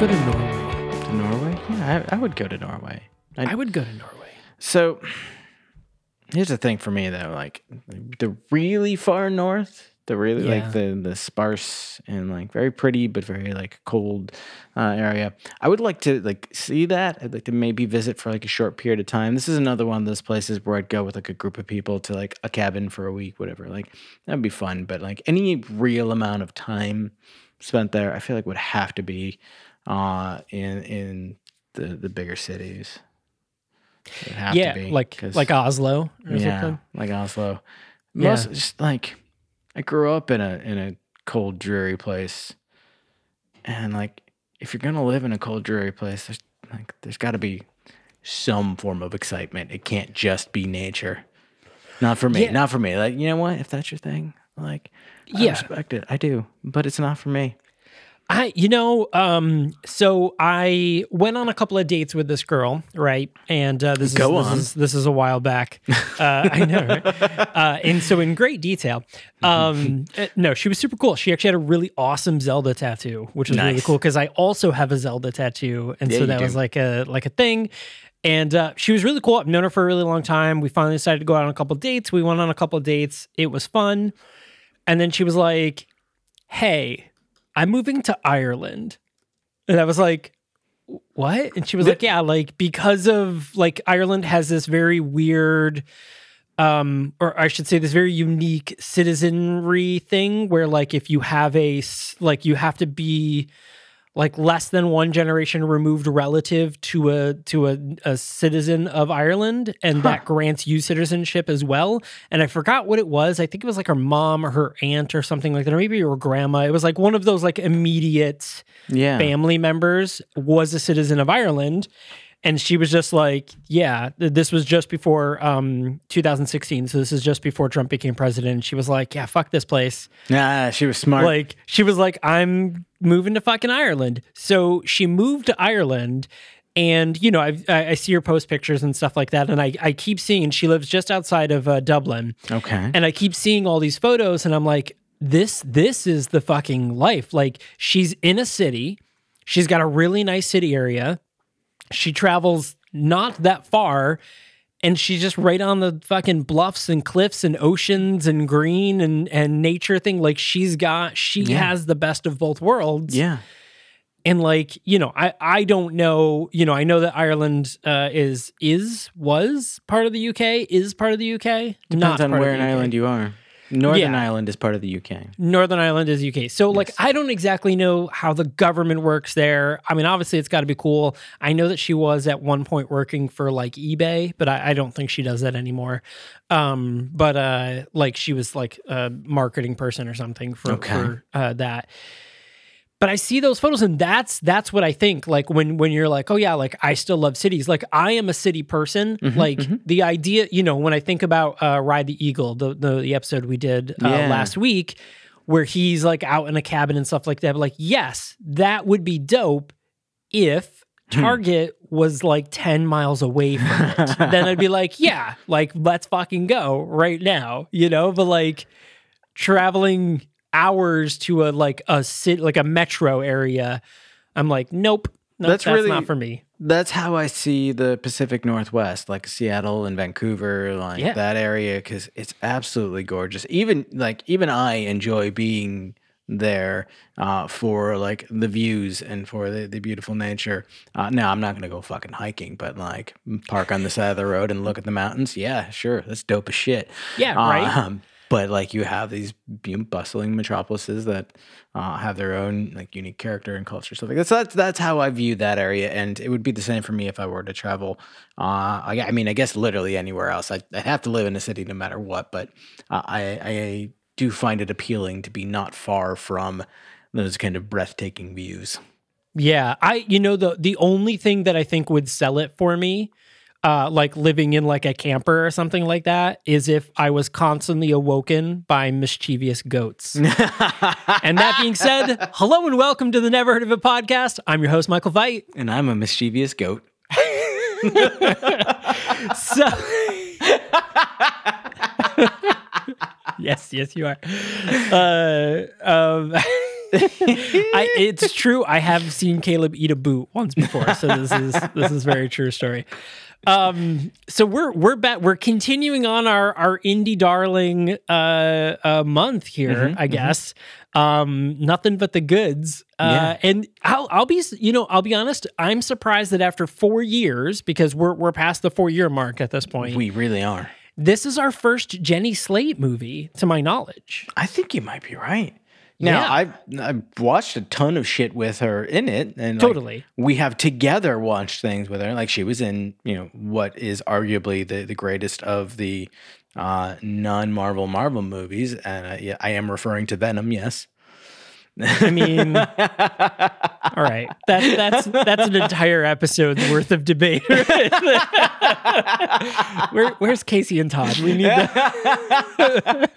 go to Norway. To Norway? Yeah, I, I would go to Norway. I would go to Norway. So here's the thing for me though, like the really far north, the really Yeah. like the the sparse and like very pretty but very like cold uh, area. I would like to like see that. I'd like to maybe visit for like a short period of time. This is another one of those places where I'd go with like a group of people to like a cabin for a week, whatever. Like that'd be fun. But like any real amount of time spent there, I feel like would have to be uh in in the the bigger cities. Have yeah, to be, like like Oslo or yeah, something. like Oslo. Yeah. Just like I grew up in a in a cold, dreary place, and like if you're gonna live in a cold, dreary place, there's like there's got to be some form of excitement. It can't just be nature. Not for me. Yeah. Not for me. Like you know what? If that's your thing, like I Yeah. respect it. I do, but it's not for me. I, you know, um, so I went on a couple of dates with this girl, right? And uh, this Go is on. This is, this is a while back. Uh, I know, right? Uh, and so in great detail. Um, uh, no, she was super cool. She actually had a really awesome Zelda tattoo, which was really cool because I also have a Zelda tattoo, and Yeah, so that do. was like a like a thing. And uh, she was really cool. I've known her for a really long time. We finally decided to go out on a couple of dates. We went on a couple of dates. It was fun. And then she was like, "Hey, I'm moving to Ireland." And I was like, "What?" And she was like, "Yeah, like because of like Ireland has this very weird um or I should say this very unique citizenry thing where like if you have a like you have to be like less than one generation removed relative to a to a, a citizen of Ireland and that grants you citizenship as well and I forgot what it was I think it was like her mom or her aunt or something like that or maybe her grandma it was like one of those like immediate Yeah. family members was a citizen of Ireland. And she was just like, yeah, this was just before um, 2016. So this is just before Trump became president. And she was like, yeah, fuck this place. Nah, she was smart. Like, she was like, I'm moving to fucking Ireland. So she moved to Ireland. And, you know, I, I see her post pictures and stuff like that. And I, I keep seeing, and she lives just outside of uh, Dublin okay. and I keep seeing all these photos and I'm like this this is the fucking life like she's in a city she's got a really nice city area she travels not that far and she's just right on the fucking bluffs and cliffs and oceans and green and and nature thing like she's got she Yeah. has the best of both worlds yeah. and like you know i i don't know you know i know that ireland uh is is was part of the uk is part of the uk Depends on where in. Ireland you are. Northern Yeah. Ireland is part of the UK. Northern Ireland is UK. So like I don't exactly know how the government works there. I mean, obviously it's got to be cool. I know that she was at one point working for like eBay, but I, I don't think she does that anymore. Um, but uh, like she was like a marketing person or something for, Okay. for uh, that. But I see those photos and that's that's what I think. Like when when you're like, oh yeah, like I still love cities. Like I am a city person. Mm-hmm, like the idea, you know, when I think about uh, Ride the Eagle, the the, the episode we did uh, Yeah. last week, where he's like out in a cabin and stuff like that. But like, yes, that would be dope if Target was like 10 miles away from it, then I'd be like, yeah, like let's fucking go right now, you know? But like traveling hours to a like a city, like a metro area, I'm like, nope, no, That's that's, really- not for me. That's how I see the Pacific Northwest, like Seattle and Vancouver, like Yeah. that area, because it's absolutely gorgeous. Even like even I enjoy being there uh, for like the views and for the, the beautiful nature. Uh, now I'm not gonna go fucking hiking, but like park on the side of the road and look at the mountains. Yeah, sure, that's dope as shit. Yeah, right. Um, but like you have these bustling metropolises that uh, have their own like unique character and culture stuff like that. So that's that's how I view that area, and it would be the same for me if I were to travel. Uh, I, I mean, I guess literally anywhere else. I, I'd have to live in a city no matter what, but uh, I I do find it appealing to be not far from those kind of breathtaking views. Yeah, I you know the the only thing that I think would sell it for me uh like living in like a camper or something like that is if I was constantly awoken by mischievous goats. and that being said, hello and welcome to the Never Heard of It podcast. I'm your host Michael Fight. And I'm a mischievous goat. So Yes, yes you are. Uh um I, it's true. I have seen Caleb eat a boot once before, so this is this is very true story. Um, so we're we're back. We're continuing on our our indie darling uh, uh month here, I guess. Um, nothing but the goods. Uh, and I'll I'll be you know I'll be honest. I'm surprised that after four years, because we're we're past the four year mark at this point. We really are. this is our first Jenny Slate movie, to my knowledge. I think you might be right. Now, Yeah. I've, I've watched a ton of shit with her in it. And like, Totally. we have together watched things with her. Like she was in, you know, what is arguably the, the greatest of the uh, non Marvel Marvel movies. And uh, yeah, I am referring to Venom, yes. I mean, all right, that that's that's an entire episode's worth of debate. Where, where's Casey and Todd? We need. The,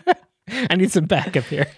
I need some backup here.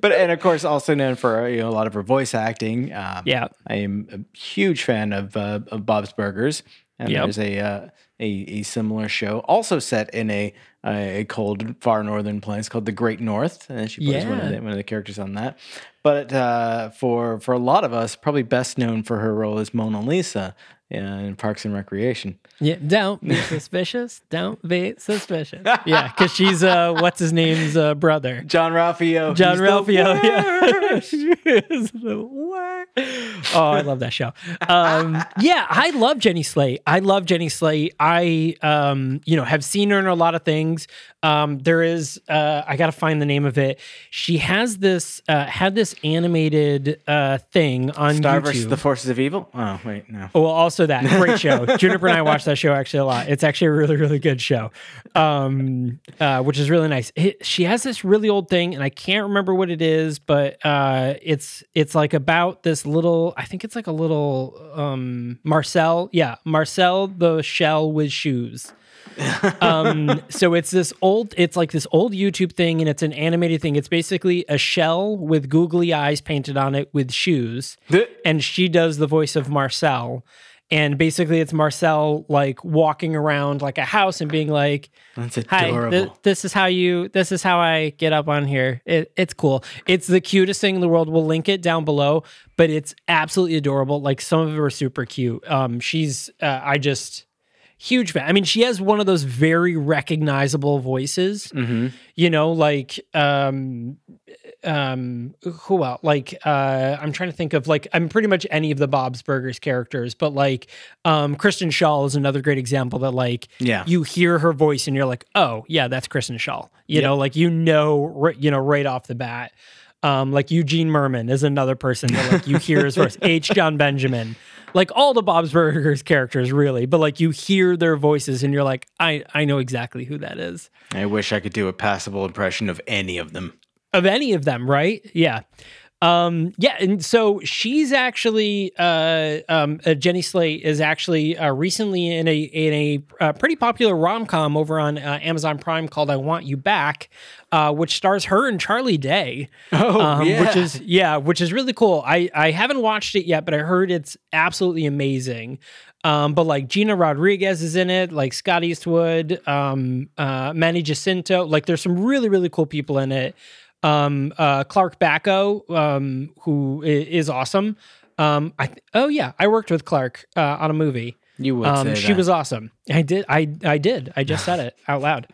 But, and of course, also known for, you know, a lot of her voice acting. Um, Yeah. I am a huge fan of, uh, of Bob's Burgers. And Yep. there's a, uh, a a similar show, also set in a a cold, far northern place called the Great North, and she plays one of the one of the characters on that. But uh, for for a lot of us, probably best known for her role as Mona Lisa in Parks and Recreation. Yeah, don't be suspicious. Don't be suspicious. Yeah, because she's uh, what's his name's uh, brother. Jean-Ralphio. John he's Ralphio. Yeah. She is the worst. Oh, I love that show. Um, yeah, I love Jenny Slate. I love Jenny Slate. I, um, you know, have seen her in a lot of things. Um, there is, uh, I got to find the name of it. She has this, uh, had this animated uh, thing on Star versus the Forces of Evil. Oh wait, no. Well, also that great show. Juniper and I watch that show actually a lot. It's actually a really, really good show, um, uh, which is really nice. It, she has this really old thing, and I can't remember what it is, but uh, it's it's like about this little. I think it's like a little um, Marcel. Yeah, Marcel the shell with shoes. um so it's this old it's like this old youtube thing and it's an animated thing it's basically a shell with googly eyes painted on it with shoes and she does the voice of Marcel. And basically, it's Marcel like walking around like a house and being like, That's "Hi, th- this is how you. This is how I get up on here. It, it's cool. It's the cutest thing in the world. We'll link it down below, but it's absolutely adorable. Like some of them are super cute. Um, she's uh, I just huge fan. I mean, she has one of those very recognizable voices. You know, like um, um, who else? Like uh, I'm trying to think of like I'm pretty much any of the Bob's Burgers characters, but like um, Kristen Schaal is another great example that like Yeah. you hear her voice and you're like, oh yeah, that's Kristen Schaal. You know, like you know, you know, right off the bat. Um, like Eugene Mirman is another person that like you hear his voice. H. Jon Benjamin, like all the Bob's Burgers characters, really. But like you hear their voices and you're like, I I know exactly who that is I wish I could do a passable impression of any of them. of any of them, right? Yeah. Um, yeah, and so she's actually uh, um, uh, Jenny Slate is actually uh, recently in a in a uh, pretty popular rom com over on uh, Amazon Prime called "I Want You Back," uh, which stars her and Charlie Day. Oh, yeah. which is yeah, which is really cool. I I haven't watched it yet, but I heard it's absolutely amazing. Um, but like Gina Rodriguez is in it, like Scott Eastwood, um, uh, Manny Jacinto. Like there's some really really cool people in it um, uh, Clark Backo, um, who is awesome. Um, I th- oh yeah, I worked with Clark uh, on a movie. You would Um, she that. was awesome. I did. I I did. I just said it out loud.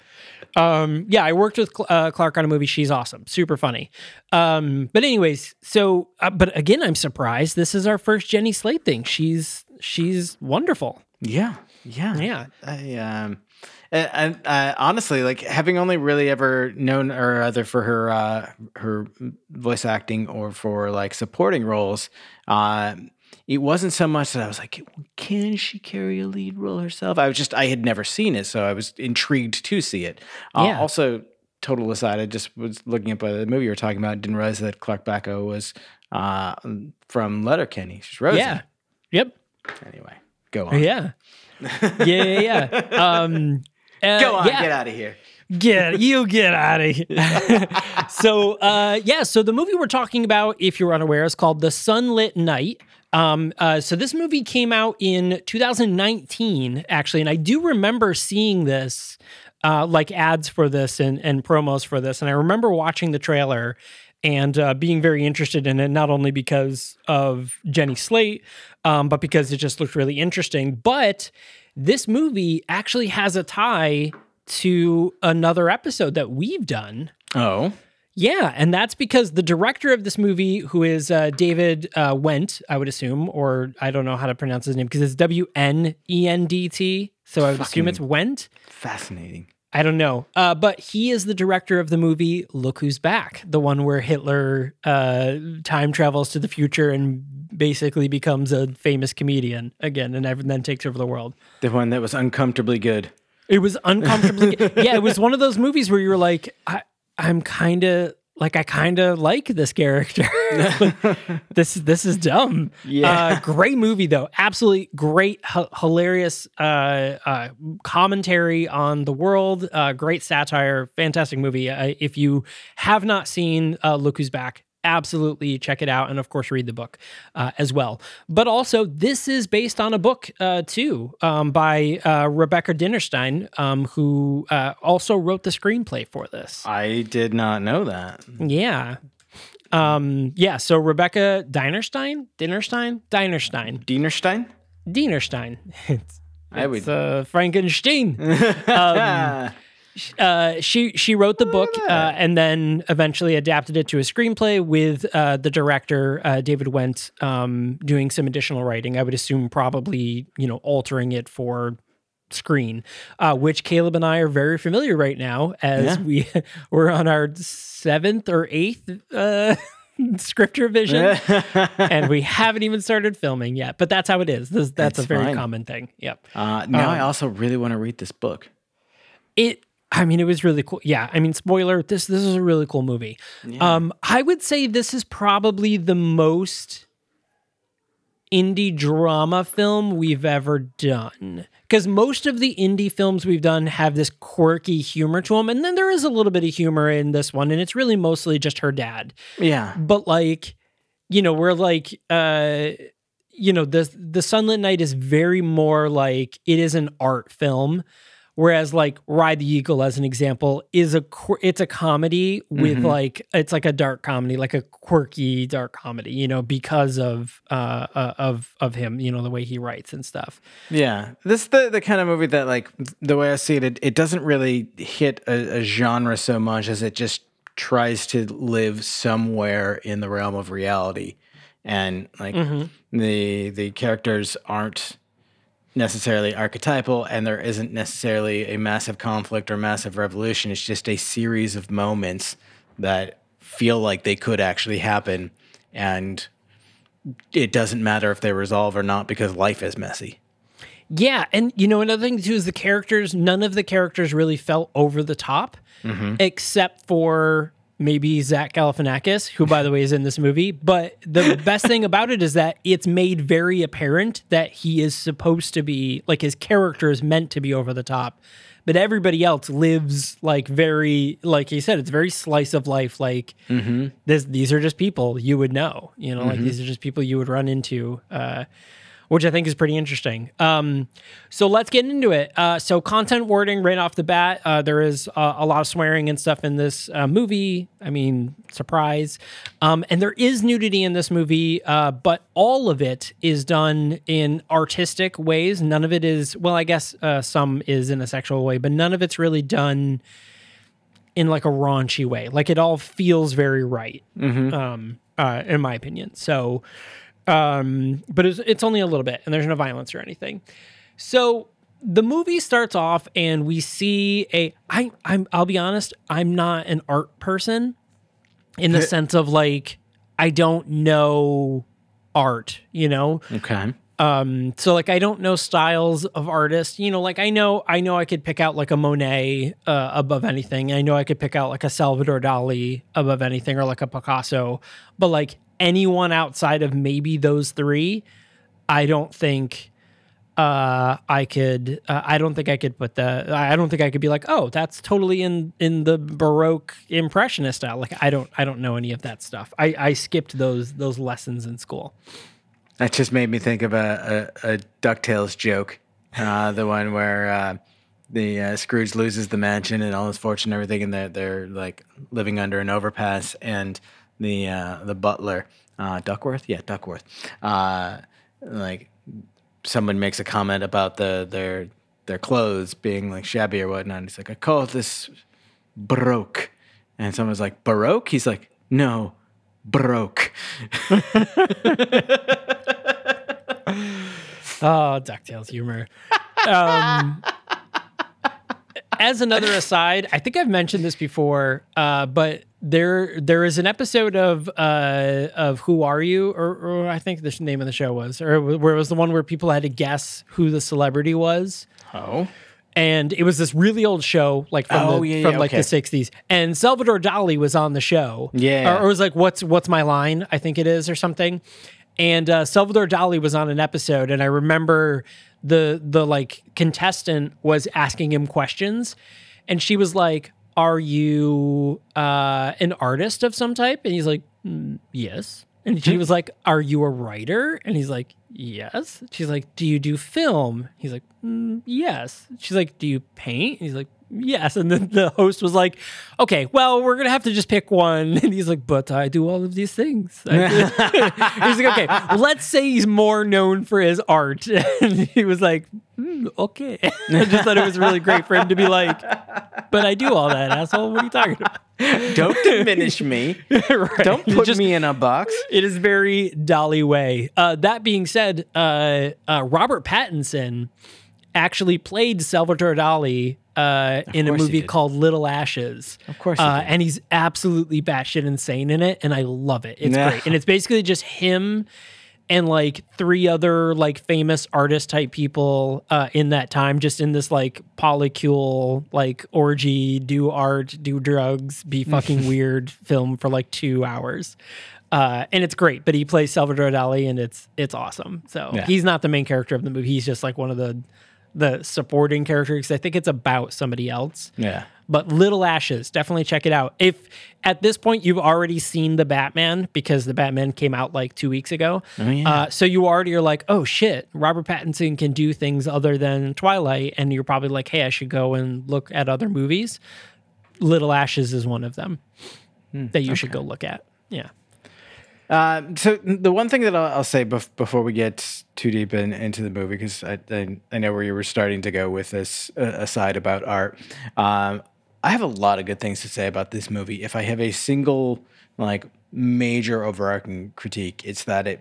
Um, yeah, I worked with Cl- uh, Clark on a movie. She's awesome. Super funny. Um, but anyways, so uh, but again, I'm surprised. This is our first Jenny Slate thing. She's she's wonderful. Yeah, yeah, Yeah. I um, and, and uh, honestly, like having only really ever known her either for her uh, her voice acting or for like supporting roles, uh, it wasn't so much that I was like, can she carry a lead role herself? I was just I had never seen it, so I was intrigued to see it. Uh, Yeah. Also, total aside, I just was looking up the movie you were talking about. Didn't realize that Clark Backo was uh, from Letterkenny. She's Rosie. Yeah. Yep. Anyway, go on. Yeah. Yeah. Yeah. yeah. Um, uh, Go on. yeah. Get out of here. Get you get out of here. so uh yeah, so the movie we're talking about, if you're unaware, is called The Sunlit Night. Um uh so this movie came out in 2019, actually, and I do remember seeing this uh like ads for this and, and promos for this. And I remember watching the trailer and uh, being very interested in it, not only because of Jenny Slate, um, but because it just looked really interesting. But this movie actually has a tie to another episode that we've done. Oh. Yeah, and that's because the director of this movie, who is uh, David uh, Wendt, I would assume, or I don't know how to pronounce his name because it's W N E N D T. So I would assume it's Wendt. Fascinating. I don't know. Uh, but he is the director of the movie Look Who's Back, the one where Hitler uh, time travels to the future and basically becomes a famous comedian again and then takes over the world. The one that was uncomfortably good. It was uncomfortably. yeah, it was one of those movies where you were like, I, I'm kind of like, I kind of like this character. This this is dumb. Yeah. Uh, great movie though. Absolutely great, h- hilarious uh, uh, commentary on the world. Uh, great satire. Fantastic movie. Uh, if you have not seen uh, Look Who's Back. Absolutely check it out, and of course, read the book uh, as well. But also, this is based on a book uh, too um, by uh, Rebecca Dinerstein, um, who uh, also wrote the screenplay for this. I did not know that. Yeah. Um, yeah, so Rebecca Dinerstein, Dinerstein, Dinerstein, Dienerstein? Dinerstein. It's, I would. uh, Frankenstein. uh, she she wrote the book uh, and then eventually adapted it to a screenplay with uh, the director uh, David Wendt um, doing some additional writing. I would assume probably you know altering it for screen, uh, which Caleb and I are very familiar right now as Yeah. we we're on our seventh or eighth uh, script revision, and we haven't even started filming yet. But that's how it is. This, that's It's a very fine. common thing. Yep. uh, now I Um, also really want to read this book. It. I mean, it was really cool. Yeah. I mean, spoiler. This this is a really cool movie. Um, I would say this is probably the most indie drama film we've ever done. Because most of the indie films we've done have this quirky humor to them, and then there is a little bit of humor in this one, and it's really mostly just her dad. Yeah. But like, you know, we're like, uh, you know, the the Sunlit Night is very more like it is an art film. Whereas, like Ride the Eagle, as an example, is a it's a comedy with Mhm. like it's like a dark comedy, like a quirky dark comedy, you know, because of uh, uh of of him, you know, the way he writes and stuff. Yeah. This is the, the kind of movie that, like, the way I see it, it, it doesn't really hit a, a genre so much as it just tries to live somewhere in the realm of reality. And, like, the the characters aren't necessarily archetypal and there isn't necessarily a massive conflict or massive revolution. It's just a series of moments that feel like they could actually happen. And it doesn't matter if they resolve or not because life is messy. Yeah, and you know another thing too is the characters. None of the characters really felt over the top, mm-hmm. except for maybe Zach Galifianakis, who by the way is in this movie. But the best thing about it is that it's made very apparent that he is supposed to be like his character is meant to be over the top. But everybody else lives like very, like he said, it's very slice of life. Like this, these are just people you would know, you know, like these are just people you would run into. Uh, which I think is pretty interesting. Um, so let's get into it. Uh, so content wording right off the bat, uh, there is uh, a lot of swearing and stuff in this uh, movie. I mean, surprise. Um, and there is nudity in this movie, uh, but all of it is done in artistic ways. None of it is, well, I guess uh, some is in a sexual way, but none of it's really done in like a raunchy way. Like it all feels very right, um, uh, in my opinion. So, um, but it's, it's only a little bit, and there's no violence or anything. So the movie starts off, and we see a. I I'm I'll be honest, I'm not an art person, in the sense of like I don't know art. You know, Okay. um so like i don't know styles of artists you know like i know i know i could pick out like a monet uh, above anything i know i could pick out like a salvador dali above anything or like a picasso but like anyone outside of maybe those three i don't think uh i could uh, i don't think i could put the i don't think i could be like oh that's totally in in the baroque impressionist style like i don't i don't know any of that stuff i i skipped those those lessons in school That just made me think of a, a, a DuckTales joke. Uh, the one where uh, the uh, Scrooge loses the mansion and all his fortune and everything, and they're, they're like living under an overpass, and the uh, the butler, uh, Duckworth? Yeah, Duckworth. Uh, like someone makes a comment about the their their clothes being like shabby or whatnot. And he's like, I call this baroque. And someone's like, Baroque? He's like, no, broke. Oh, DuckTales humor. Um, as another aside, I think I've mentioned this before, uh, but there there is an episode of uh, of Who Are You, or, or I think the name of the show was, or where it was the one where people had to guess who the celebrity was. Oh. And it was this really old show, like from Oh, the, yeah, from yeah, like okay. the '60s. And Salvador Dali was on the show, Yeah. or, or it was like, "What's what's my line?" I think it is, or something. And uh, Salvador Dali was on an episode, and I remember the the like contestant was asking him questions, and she was like, "Are you uh, an artist of some type?" And he's like, "Mm, "Yes." And she was like, "Are you a writer?" And he's like, "Yes." She's like, "Do you do film?" He's like, "Mm, "Yes." She's like, "Do you paint?" And he's like, "Yes." And then the host was like, "Okay, well, we're gonna have to just pick one." And he's like, "But I do all of these things." he's like, "Okay, let's say he's more known for his art." And he was like, "Hmm, "Okay." I just thought it was really great for him to be like, "But I do all that, asshole. What are you talking about?" Don't diminish me. Right. Don't put Just- me in a box. it is very Dali way. Uh, that being said, uh, uh, Robert Pattinson actually played Salvatore Dali uh, in a movie called Little Ashes. Of course he uh, and he's absolutely batshit insane in it, and I love it. It's Yeah. great, and it's basically just him and like three other like famous artist type people uh, in that time, just in this like polycule like orgy, do art, do drugs, be fucking weird film for like two hours. Uh, and it's great, but he plays Salvador Dali, and it's it's awesome. So Yeah. he's not the main character of the movie; he's just like one of the the supporting characters. I think it's about somebody else. Yeah. But Little Ashes, definitely check it out. If at this point you've already seen the Batman because the Batman came out like two weeks ago, Oh, yeah. uh, so you already are like, oh shit, Robert Pattinson can do things other than Twilight, and you're probably like, hey, I should go and look at other movies. Little Ashes is one of them Hmm, that you should go look at. Yeah. Uh, so the one thing that I'll, I'll say bef- before we get too deep in, into the movie, because I, I I know where you were starting to go with this uh, aside about art. Um, I have a lot of good things to say about this movie. If I have a single like major overarching critique, it's that it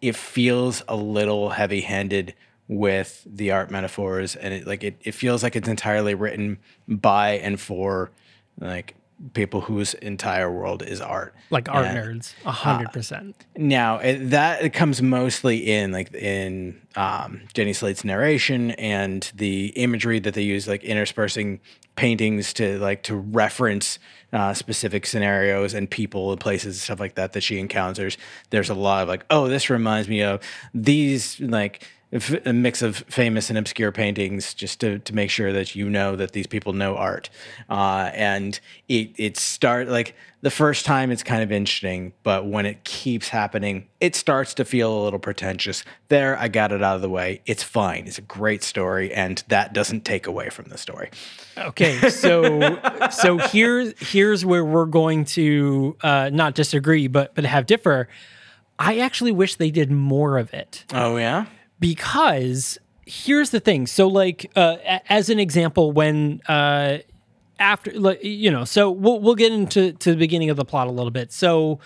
it feels a little heavy-handed with the art metaphors and it like it, it feels like it's entirely written by and for like people whose entire world is art. Like art Yeah. nerds, a hundred percent. Now it, that it comes mostly in like in um, Jenny Slate's narration and the imagery that they use, like interspersing paintings to like to reference uh, specific scenarios and people and places and stuff like that that she encounters. There's a lot of like, oh, this reminds me of these like a mix of famous and obscure paintings just to, to make sure that you know that these people know art. Uh, and it, it start like the first time it's kind of interesting, but when it keeps happening, it starts to feel a little pretentious. There, I got it out of the way. It's fine. It's a great story, and that doesn't take away from the story. Okay, so so here's here's where we're going to uh, not disagree, but but have differ. I actually wish they did more of it Oh yeah, because here's the thing. So like uh, a- as an example, when uh, after like, you know, so we'll we'll get into to the beginning of the plot a little bit. So.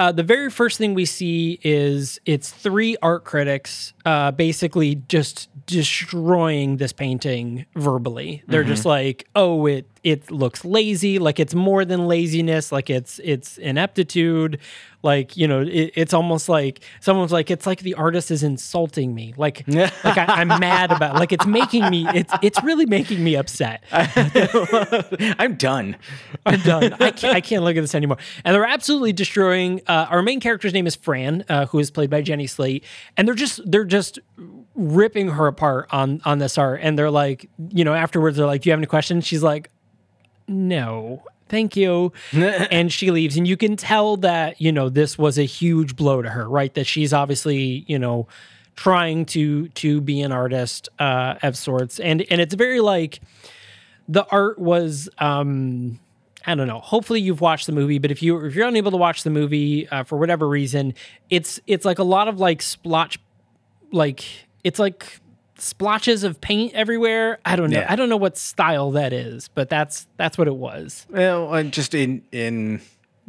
Uh, the very first thing we see is it's three art critics uh, basically just destroying this painting verbally. They're just like, "Oh, it it looks lazy. Like it's more than laziness. Like it's it's ineptitude. Like you know, it, it's almost like someone's like, it's like the artist is insulting me. Like like I, I'm mad about. Like it's making me. It's it's really making me upset. I'm done. I'm done. I can't, I can't look at this anymore. And they're absolutely destroying. Uh, our main character's name is Fran, uh, who is played by Jenny Slate, and they're just they're just ripping her apart on on this art. And they're like, you know, afterwards they're like, "Do you have any questions?" She's like, "No." Thank you. and she leaves. And you can tell that, you know, this was a huge blow to her, right? That she's obviously, you know, trying to to be an artist uh of sorts. And and it's very like the art was um I don't know. Hopefully you've watched the movie, but if you if you're unable to watch the movie uh, for whatever reason, it's it's like a lot of like splotch, like it's like splotches of paint everywhere. I don't know. Yeah. I don't know what style that is, but that's that's what it was. Well, uh, just in in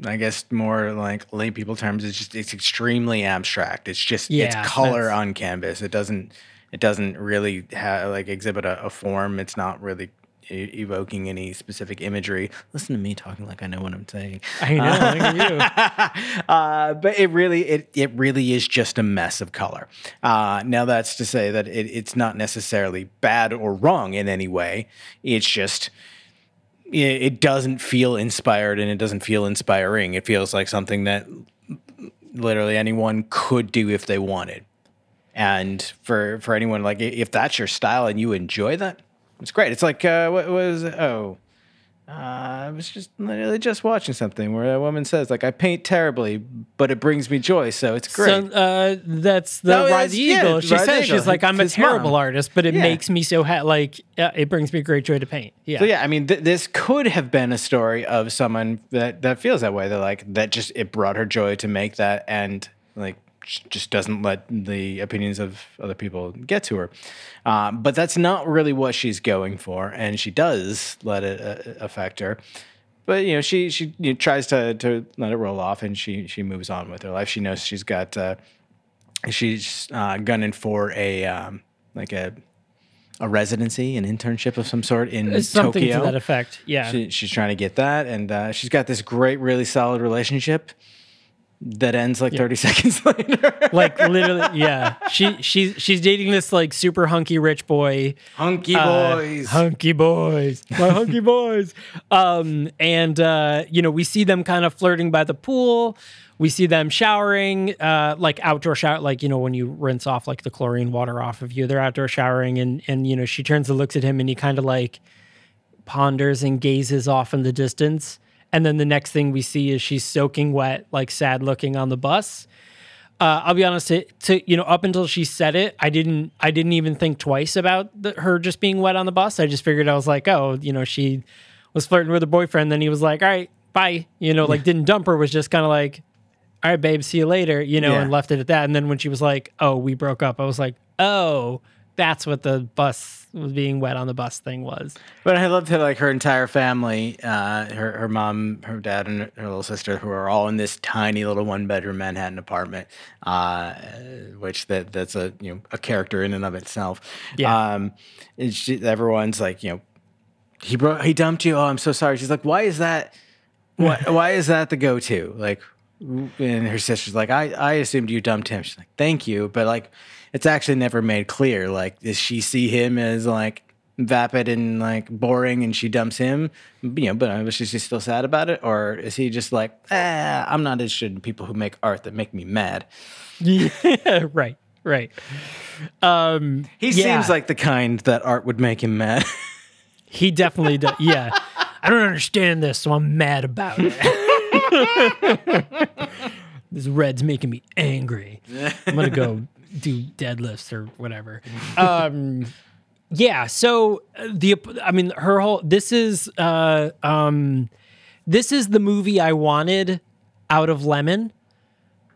I guess more like lay people terms, it's just it's extremely abstract. It's just Yeah, it's color on canvas. It doesn't it doesn't really have like exhibit a, a form. It's not really evoking any specific imagery. Listen to me talking like I know what I'm saying. I know. at you. uh, but it really it it really is just a mess of color. Uh, now that's to say that it, it's not necessarily bad or wrong in any way. It's just it, it doesn't feel inspired and it doesn't feel inspiring. It feels like something that literally anyone could do if they wanted. And for for anyone like if that's your style and you enjoy that, it's great. It's like uh, what was oh. Uh, I was just literally just watching something where a woman says, "Like I paint terribly, but it brings me joy, so it's great." So uh, that's the No, Ride that's- the yeah, Eagle. she the says Eagle. she's like, I'm a terrible mom. artist, but it Yeah. makes me so ha- like yeah, it brings me great joy to paint. Yeah. So yeah, I mean, th- this could have been a story of someone that that feels that way. That like that just it brought her joy to make that, and like just doesn't let the opinions of other people get to her. Um, but that's not really what she's going for, and she does let it uh, affect her. But you know, she she you know, tries to to let it roll off, and she she moves on with her life. She knows she's got uh, she's uh, gunning for a um, like a a residency, an internship of some sort in Something Tokyo. to that effect. Yeah. She, she's trying to get that, and uh, she's got this great, really solid relationship that ends like 30 seconds later. like literally, yeah. She she's she's dating this like super hunky rich boy. Hunky uh, boys. hunky boys, my hunky boys. Um, and uh, you know, we see them kind of flirting by the pool. We see them showering, uh, like outdoor shower, like you know when you rinse off like the chlorine water off of you. They're outdoor showering, and and you know she turns and looks at him, and he kind of like ponders and gazes off in the distance. And then the next thing we see is she's soaking wet, like sad looking on the bus. Uh, I'll be honest. To, to you know, up until she said it, I didn't. I didn't even think twice about the, her just being wet on the bus. I just figured I was like, oh, you know, she was flirting with her boyfriend. Then he was like, all right, bye. You know, like didn't dump her. Was just kind of like, all right, babe, see you later. You know, Yeah. and left it at that. And then when she was like, oh, we broke up, I was like, oh, that's what the bus was being wet on the bus thing was. But I loved how like her entire family, uh, her her mom, her dad, and her little sister, who are all in this tiny little one bedroom Manhattan apartment, uh, which that that's a you know a character in and of itself. Yeah. Um, it's just, everyone's like you know he bro- he dumped you. Oh, I'm so sorry. She's like, why is that? Why, why is that the go-to? Like, and her sister's like, I, I assumed you dumped him. She's like, thank you, but like, it's actually never made clear. Like, does she see him as like vapid and like boring, and she dumps him? You know, but was she still sad about it, or is he just like, ah, I'm not interested in people who make art that make me mad? Yeah, right, right. Um, He yeah, seems like the kind that art would make him mad. he definitely does. Yeah, I don't understand this, so I'm mad about it. this red's making me angry. I'm gonna go do deadlifts or whatever. Um, yeah. So uh, the, I mean, her whole. This is, uh, um, this is the movie I wanted out of Lemon.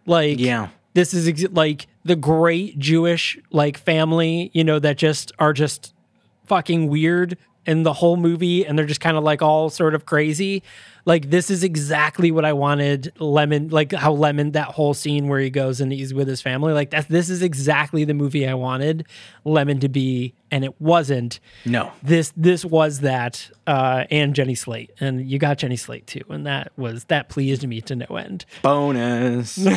Like, Yeah. this is ex- like the great Jewish like family, you know, that just are just fucking weird in the whole movie and they're just kind of like all sort of crazy. Like this is exactly what I wanted Lemon like how Lemon that whole scene where he goes and he's with his family like that this is exactly the movie I wanted Lemon to be and it wasn't. No. This this was that uh and Jenny Slate and you got Jenny Slate too and that was that pleased me to no end. Bonus.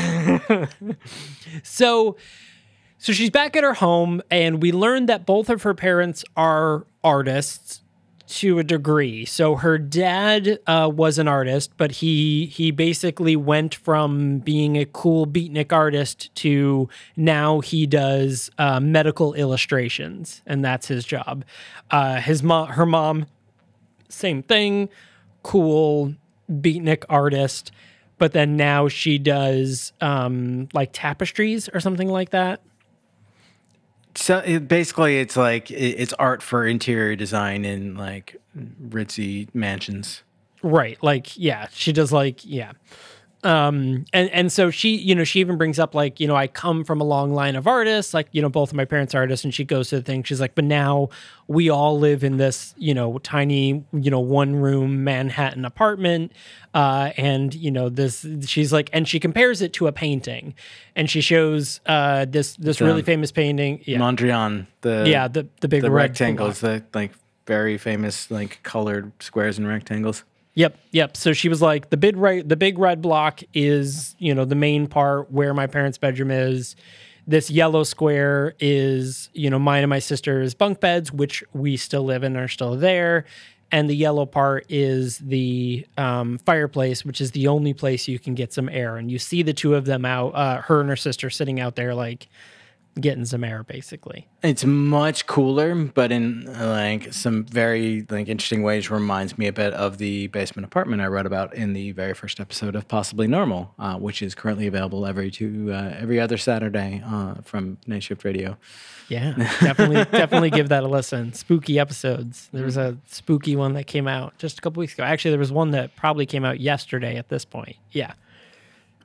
So so she's back at her home and we learned that both of her parents are artists to a degree. So her dad uh, was an artist, but he he basically went from being a cool beatnik artist to now he does uh, medical illustrations, and that's his job. Uh, his mom, her mom, same thing, cool beatnik artist, but then now she does um, like tapestries or something like that. So it, basically, it's like it, it's art for interior design in like ritzy mansions. Right. Like, yeah, she does like, yeah. Um, and, and so she, you know, she even brings up like, you know, I come from a long line of artists, like, you know, both of my parents are artists and she goes to the thing. She's like, but now we all live in this, you know, tiny, you know, one room Manhattan apartment. Uh, and you know, this, she's like, and she compares it to a painting and she shows, uh, this, this really um, famous painting. Yeah. Mondrian, the yeah. The, the big the rectangles, block. the like very famous like colored squares and rectangles. Yep, yep. So she was like, the big right, the big red block is, you know, the main part where my parents' bedroom is. This yellow square is, you know, mine and my sister's bunk beds, which we still live in, are still there. And the yellow part is the um, fireplace, which is the only place you can get some air. And you see the two of them out, uh, her and her sister sitting out there, like getting some air, basically. It's much cooler, but in like some very like interesting ways reminds me a bit of the basement apartment I wrote about in the very first episode of Possibly Normal, uh, which is currently available every two uh, every other Saturday uh, from Night Shift Radio. Yeah, definitely, definitely give that a listen. Spooky episodes. There was a spooky one that came out just a couple weeks ago. Actually, there was one that probably came out yesterday. At this point, yeah,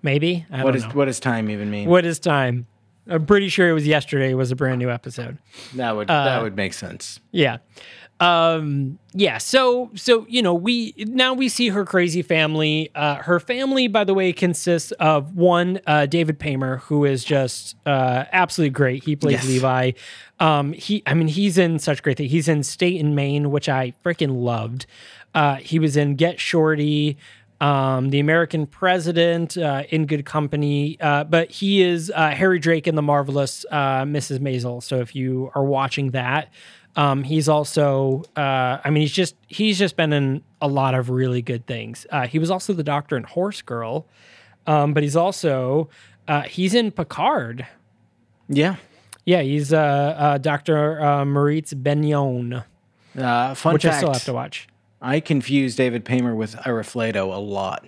maybe. I What don't is know. what does time even mean? what is time? I'm pretty sure it was yesterday. It was a brand new episode. that would Uh, that would make sense. Yeah. Um yeah, so so you know, we now we see her crazy family. Uh her family by the way consists of one uh David Paymer who is just uh absolutely great. He plays Yes. Levi. Um he I mean he's in such great things. He's in State and Main, which I freaking loved. Uh he was in Get Shorty um, the American President, uh, in good company. Uh, but he is uh, Harry Drake in the marvelous uh, Mrs. Maisel. So if you are watching that, um, he's also. Uh, I mean, he's just he's just been in a lot of really good things. Uh, he was also the Doctor in Horse Girl, um, but he's also uh, he's in Picard. Yeah. Yeah, he's uh, uh, Doctor uh, Maurice Benayoun, Uh, fun which fact: I still have to watch. I confuse David Paymer with Ira Flatow a lot.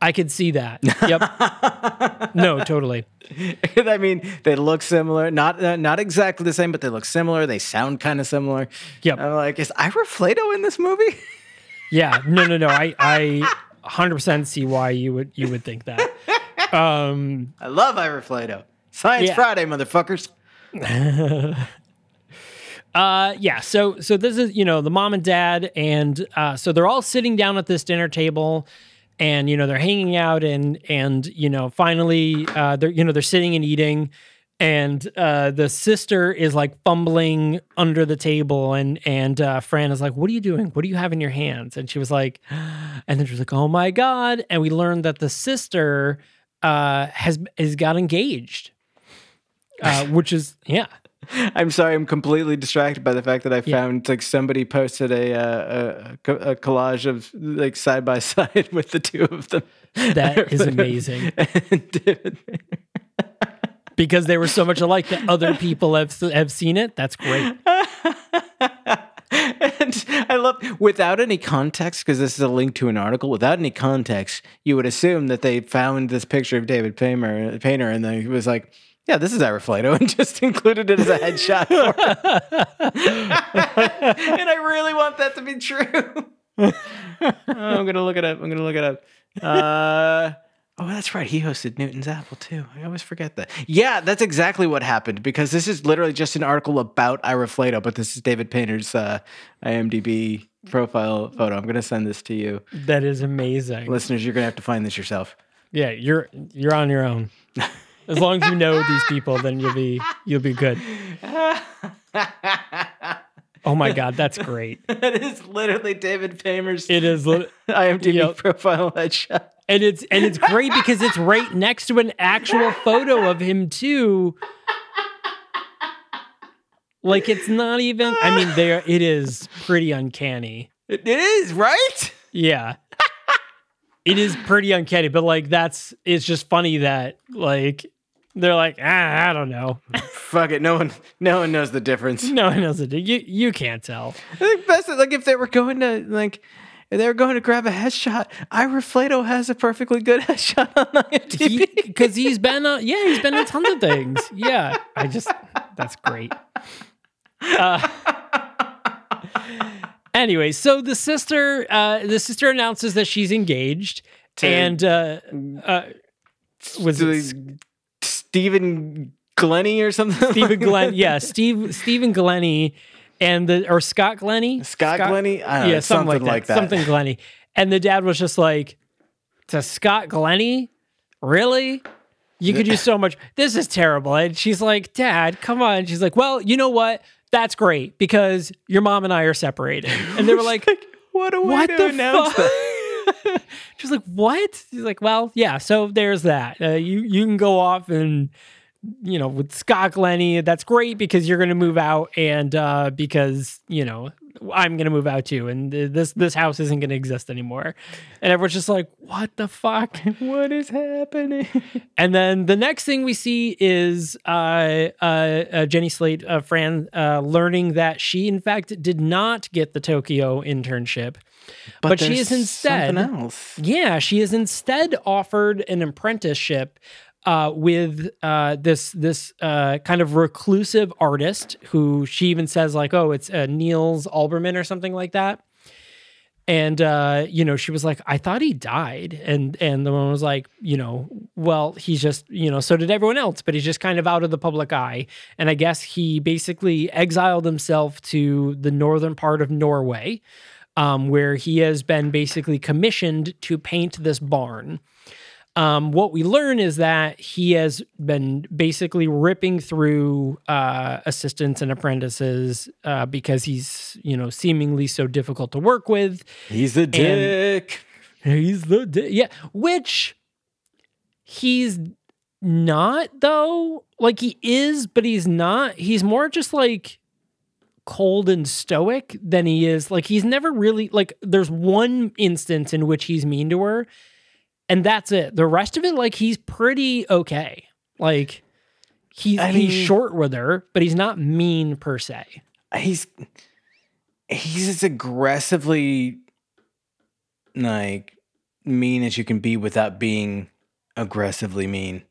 I could see that. Yep. no, totally. I mean, they look similar, not uh, not exactly the same, but they look similar. They sound kind of similar. Yep. I'm like, is Ira Flatow in this movie? Yeah, no, no, no. I, I, hundred percent see why you would you would think that. Um, I love Ira Flatow. Science Yeah. Friday, motherfuckers. Uh, yeah. So, so this is you know the mom and dad, and uh, so they're all sitting down at this dinner table, and you know they're hanging out, and and you know finally uh, they're you know they're sitting and eating, and uh, the sister is like fumbling under the table, and and uh, Fran is like, "What are you doing? What do you have in your hands?" And she was like, and then she was like, "Oh my god!" And we learned that the sister uh, has has got engaged, uh, which is yeah. I'm sorry, I'm completely distracted by the fact that I found like somebody posted a, uh, a, a collage of like side by side with the two of them. That is amazing. because they were so much alike that other people have have seen it. That's great. and I love without any context because this is a link to an article. Without any context, you would assume that they found this picture of David Paymer, Painter, and they was like, "Yeah, this is Ira Flatow," and just included it as a headshot. For and I really want that to be true. oh, I'm gonna look it up. I'm gonna look it up. Uh, Oh, that's right. He hosted Newton's Apple too. I always forget that. Yeah, that's exactly what happened because this is literally just an article about Ira Flatow, but this is David Painter's uh, IMDb profile photo. I'm going to send this to you. That is amazing. Listeners, you're going to have to find this yourself. Yeah, you're you're on your own. As long as you know these people, then you'll be you'll be good. Oh my god, that's great. that is literally David Paymer's It is li- IMDb Yep. profile headshot. and it's and it's great because it's right next to an actual photo of him too. Like it's not even I mean there it is pretty uncanny. It is, right? Yeah. it is pretty uncanny, but like that's it's just funny that like they're like, ah, I don't know. Fuck it. No one no one knows the difference. No one knows it. You you can't tell. I think best like if they were going to like if they were going to grab a headshot, Ira Flatow has a perfectly good headshot on IMDb. Because he, has been uh, yeah, he's been in tons of things. Yeah. I just that's great. Uh, anyway, so the sister uh the sister announces that she's engaged To- and uh uh was it Stephen Glennie or something. Stephen Glenn, yeah, Steve Stephen Glennie and the or Scott Glennie, Scott Glennie? I don't know, yeah, something, like, like that, that. something Glennie. And the dad was just like, "To Scott Glennie, really? You could do so much. This is terrible." And she's like, "Dad, come on." She's like, "Well, you know what? That's great because your mom and I are separated." And they were like, what a way what to the announce fuck? that. She's like, "What?" She's like, "Well, yeah. So there's that. Uh, you you can go off and you know with Scott Glennie. That's great because you're going to move out, and uh, because you know I'm going to move out too, and th- this this house isn't going to exist anymore." And everyone's just like, "What the fuck? what is happening? And then the next thing we see is uh, uh, uh, Jenny Slate, uh, Fran, uh, learning that she, in fact, did not get the Tokyo internship, but, she is instead. Yeah, she is instead offered an apprenticeship uh, with uh, this this uh, kind of reclusive artist who she even says like, oh, it's uh, Niels Alberman or something like that. And uh, you know, she was like, I thought he died, and and the one was like, you know, well, he's just, you know, so did everyone else, but he's just kind of out of the public eye. And I guess he basically exiled himself to the northern part of Norway, um, where he has been basically commissioned to paint this barn. Um, what we learn is that he has been basically ripping through uh, assistants and apprentices uh, because he's, you know, seemingly so difficult to work with. He's a dick. He's the dick. yeah, which he's not though. Like he is, but he's not. He's more just like cold and stoic than he is like he's never really like there's one instance in which he's mean to her and that's it. The rest of it like he's pretty okay. Like he's I he's mean- short with her, but he's not mean per se. he's he's as aggressively like mean as you can be without being aggressively mean.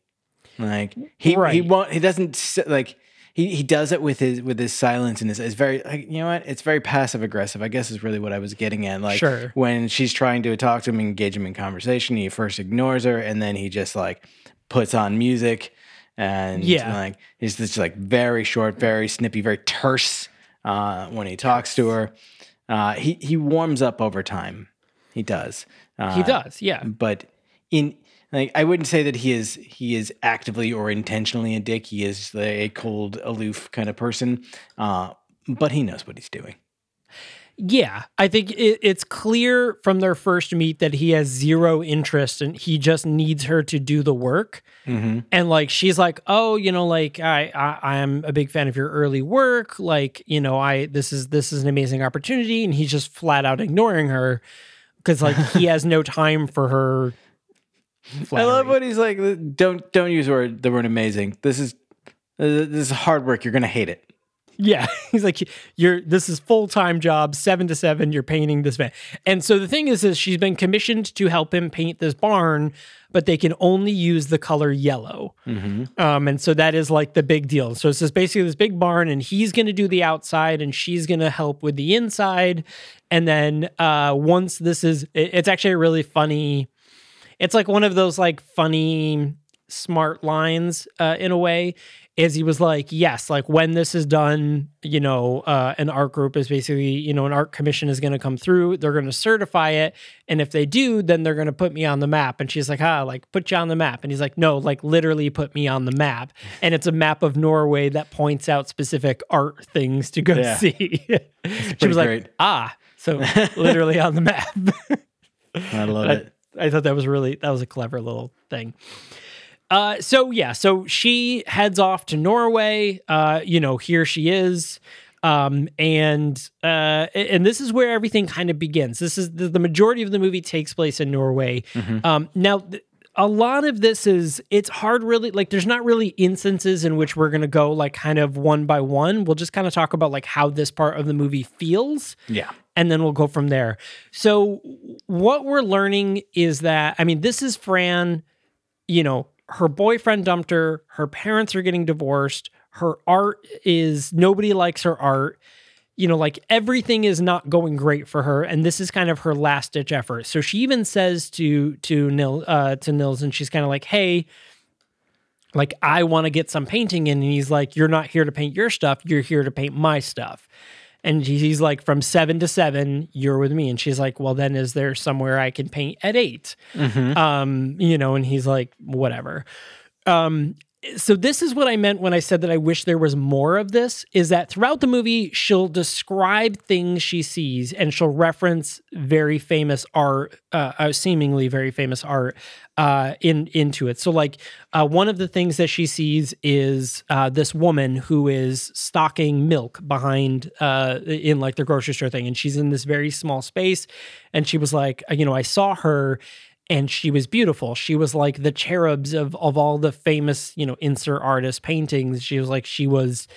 Like he he Right. won't he doesn't like he, he does it with his with his silence and his it's very like you know what it's very passive aggressive I guess is really what I was getting at like Sure. when she's trying to talk to him engage him in conversation he first ignores her and then he just like puts on music and Yeah. like he's just like very short very snippy very terse uh, when he talks to her uh, he he warms up over time he does uh, He does, yeah. but in like I wouldn't say that he is he is actively or intentionally a dick. He is a cold, aloof kind of person, uh, but he knows what he's doing. Yeah, I think it, it's clear from their first meet that he has zero interest and he just needs her to do the work. Mm-hmm. And like she's like, oh, you know, like I, I I am a big fan of your early work. Like you know, I this is this is an amazing opportunity, and he's just flat out ignoring her because like he has no time for her. I love flattery. what he's like. Don't don't use word the word amazing. This is this is hard work. You're gonna hate it. Yeah, he's like, you're. This is full time job, seven to seven. You're painting this van, and so the thing is, is she's been commissioned to help him paint this barn, but they can only use the color yellow. Um, and so that is like the big deal. So it's just basically this big barn, and he's going to do the outside, and she's going to help with the inside. And then uh, once this is, it- it's actually a really funny. It's like one of those like funny, smart lines uh, in a way. Is he was like, yes, like when this is done, you know, uh, an art group is basically, you know, an art commission is going to come through. They're going to certify it, and if they do, then they're going to put me on the map. And she's like, ah, like put you on the map. And he's like, no, like literally put me on the map. And it's a map of Norway that points out specific art things to go Yeah. see. she was like, ah, so literally on the map. I love I, it. I thought that was really that was a clever little thing. Uh, so yeah, so she heads off to Norway. Uh, you know, here she is. Um, and uh, and this is where everything kind of begins. This is the, the majority of the movie takes place in Norway. Um, now, th- a lot of this is it's hard, really. Like, there's not really instances in which we're gonna go like kind of one by one. We'll just kind of talk about like how this part of the movie feels Yeah. And then we'll go from there. So what we're learning is that I mean this is Fran, you know, her boyfriend dumped her, her parents are getting divorced, her art is nobody likes her art. You know, like everything is not going great for her, and this is kind of her last ditch effort. So she even says to to Nil uh, to Nils, and she's kind of like, "Hey, like I want to get some painting in," and he's like, "You're not here to paint your stuff. You're here to paint my stuff." And he's like, from seven to seven, you're with me. And she's like, well, then is there somewhere I can paint at 8 Um, you know, and he's like, whatever. Um, so this is what I meant when I said that I wish there was more of this is that throughout the movie she'll describe things she sees and she'll reference very famous art uh, uh, seemingly very famous art uh, in into it. So like uh, one of the things that she sees is uh, this woman who is stocking milk behind uh, in like the grocery store thing. And she's in this very small space. And she was like you know I saw her and she was beautiful. She was like the cherubs of of all the famous, you know, insert artist paintings. She was like she was,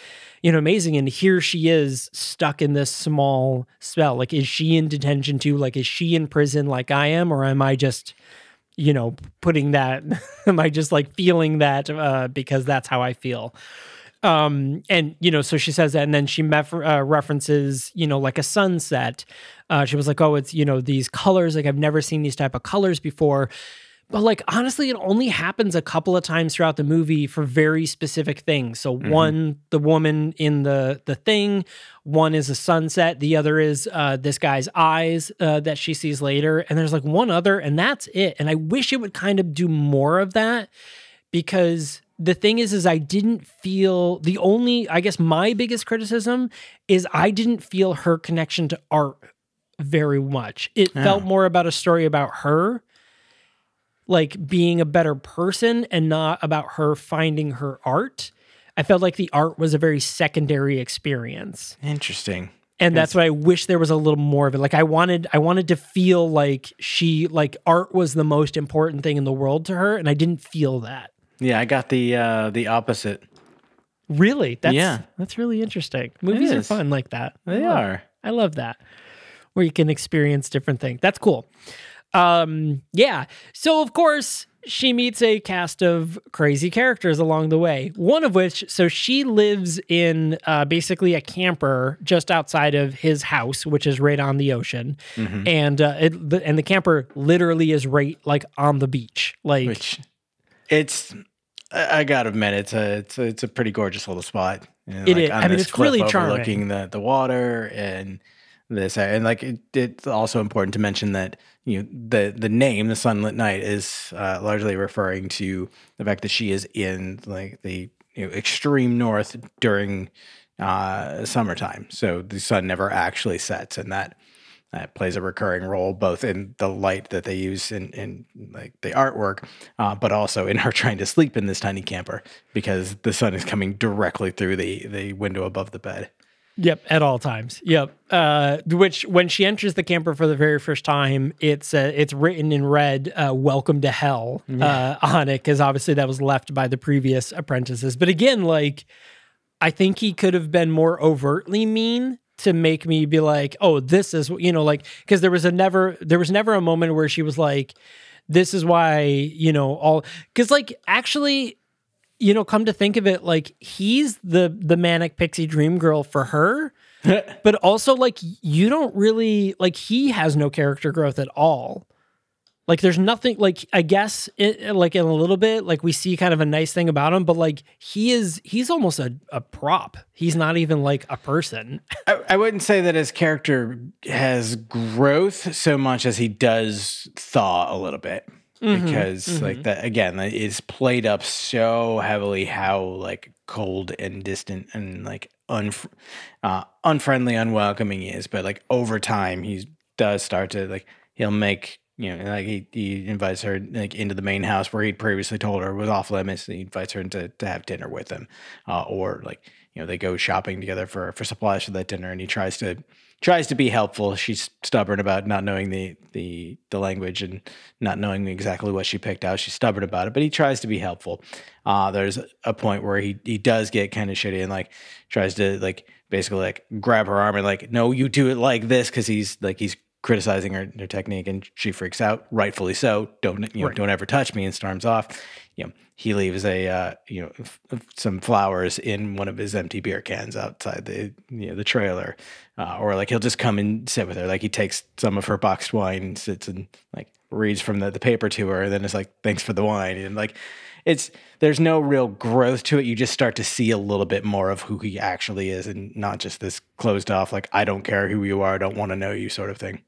you know, amazing. And here she is stuck in this small spell. Like, is she in detention too? Like, is she in prison like I am, or am I just, you know, putting that? am I just like feeling that uh, because that's how I feel? Um and you know so she says that and then she mef- uh, references you know like a sunset. Uh she was like oh it's you know these colors like i've never seen these type of colors before. But like honestly it only happens a couple of times throughout the movie for very specific things. So one the woman in the the thing one is a sunset the other is uh this guy's eyes uh, that she sees later and there's like one other and that's it. And i wish it would kind of do more of that because the thing is is I didn't feel the only I guess my biggest criticism is I didn't feel her connection to art very much. It felt more about a story about her like being a better person and not about her finding her art. I felt like the art was a very secondary experience Interesting. and that's why I wish there was a little more of it. Like I wanted, I wanted to feel like she, like art was the most important thing in the world to her, and I didn't feel that. Yeah, I got the uh the opposite. Really, that's Yeah. that's really interesting. Movies are is. fun like that. They I are. I love that, where you can experience different things. That's cool. Um, yeah. So of course she meets a cast of crazy characters along the way. One of which, so she lives in uh, basically a camper just outside of his house, which is right on the ocean, and uh, it, the, and the camper literally is right like on the beach, like. Which it's I I gotta admit it's a it's a, it's a pretty gorgeous little spot. You know, It is. on I mean, it's really charming. overlooking the the water and this and like it, it's also important to mention that you know the the name the sunlit night is uh, largely referring to the fact that she is in like the you know, extreme north during uh, summertime so the sun never actually sets and that that plays a recurring role both in the light that they use in, in like the artwork, uh, but also in her trying to sleep in this tiny camper because the sun is coming directly through the the window above the bed. Yep, at all times. Yep. Uh, which when she enters the camper for the very first time, it's uh, it's written in red, uh, "Welcome to Hell" uh, on it, because obviously that was left by the previous apprentices. But again, like I think he could have been more overtly mean to make me be like, "Oh, this is you know," like because there was a never there was never a moment where she was like, "This is why you know all," because like actually you know, come to think of it, like he's the the manic pixie dream girl for her, but also like you don't really like he has no character growth at all. Like there's nothing like I guess it, like in a little bit like we see kind of a nice thing about him, but like he is he's almost a, a prop. He's not even like a person. I, I wouldn't say that his character has growth so much as he does thaw a little bit. Because like that again, it's played up so heavily how like cold and distant and like unf- uh, unfriendly, unwelcoming he is. But like over time, he does start to like he'll make you know like he, he invites her like into the main house where he'd previously told her was off limits. And he invites her into to have dinner with him, uh, or like you know they go shopping together for for supplies for that dinner, and he tries to tries to be helpful. She's stubborn about not knowing the the the language and not knowing exactly what she picked out. She's stubborn about it, but he tries to be helpful. Uh, there's a point where he he does get kind of shitty and like tries to like basically like grab her arm and like no, you do it like this because he's like he's criticizing her, her technique and she freaks out rightfully so. Don't you know don't ever touch me and storms off. You know he leaves a uh, you know f- some flowers in one of his empty beer cans outside the you know the trailer. Uh, or like he'll just come and sit with her. Like he takes some of her boxed wine and sits and like reads from the, the paper to her and then it's like thanks for the wine. And like it's there's no real growth to it. You just start to see a little bit more of who he actually is and not just this closed off like i don't care who you are i don't want to know you sort of thing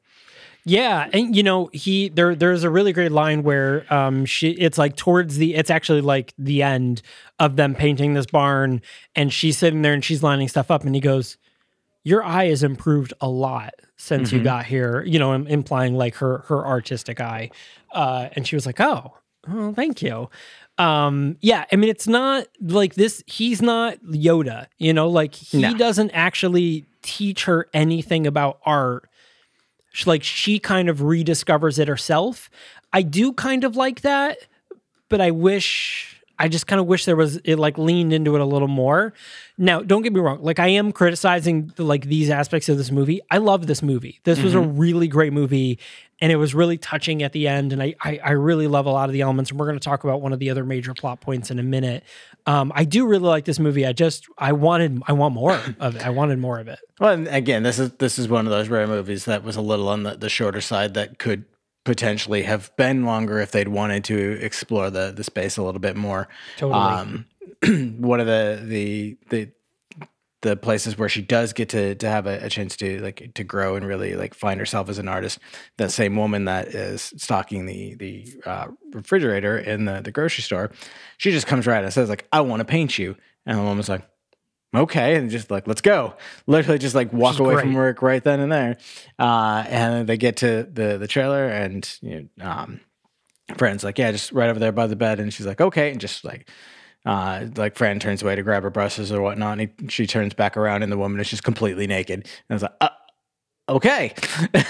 Yeah, and you know he there there's a really great line where um she it's like towards the it's actually like the end of them painting this barn and she's sitting there and she's lining stuff up and he goes, "Your eye has improved a lot since you got here," you know, implying like her her artistic eye. Uh, and she was like, "Oh, oh, thank you." Um, yeah, I mean, it's not like this. He's not Yoda, you know, like he No. doesn't actually teach her anything about art she, like she kind of rediscovers it herself. I do kind of like that, but I wish I just kind of wish there was it like leaned into it a little more. Now, don't get me wrong, like I am criticizing like these aspects of this movie. I love this movie. This was a really great movie and it was really touching at the end and I I, I really love a lot of the elements and we're going to talk about one of the other major plot points in a minute. Um, I do really like this movie. I just I wanted I want more of it. I wanted more of it. Well, and again, this is this is one of those rare movies that was a little on the, the shorter side that could potentially have been longer if they'd wanted to explore the the space a little bit more. Totally. Um, one of the the the the places where she does get to to have a, a chance to like to grow and really like find herself as an artist. That same woman that is stocking the the uh, refrigerator in the the grocery store, she just comes right and says like, "I want to paint you," and the woman's like okay and just like let's go. Literally just like walk away from work right then and there. Uh and they get to the the trailer and you know um friend's like yeah just right over there by the bed. And she's like okay and just like uh like Fran turns away to grab her brushes or whatnot and he, she turns back around and the woman is just completely naked. And I was like uh, okay.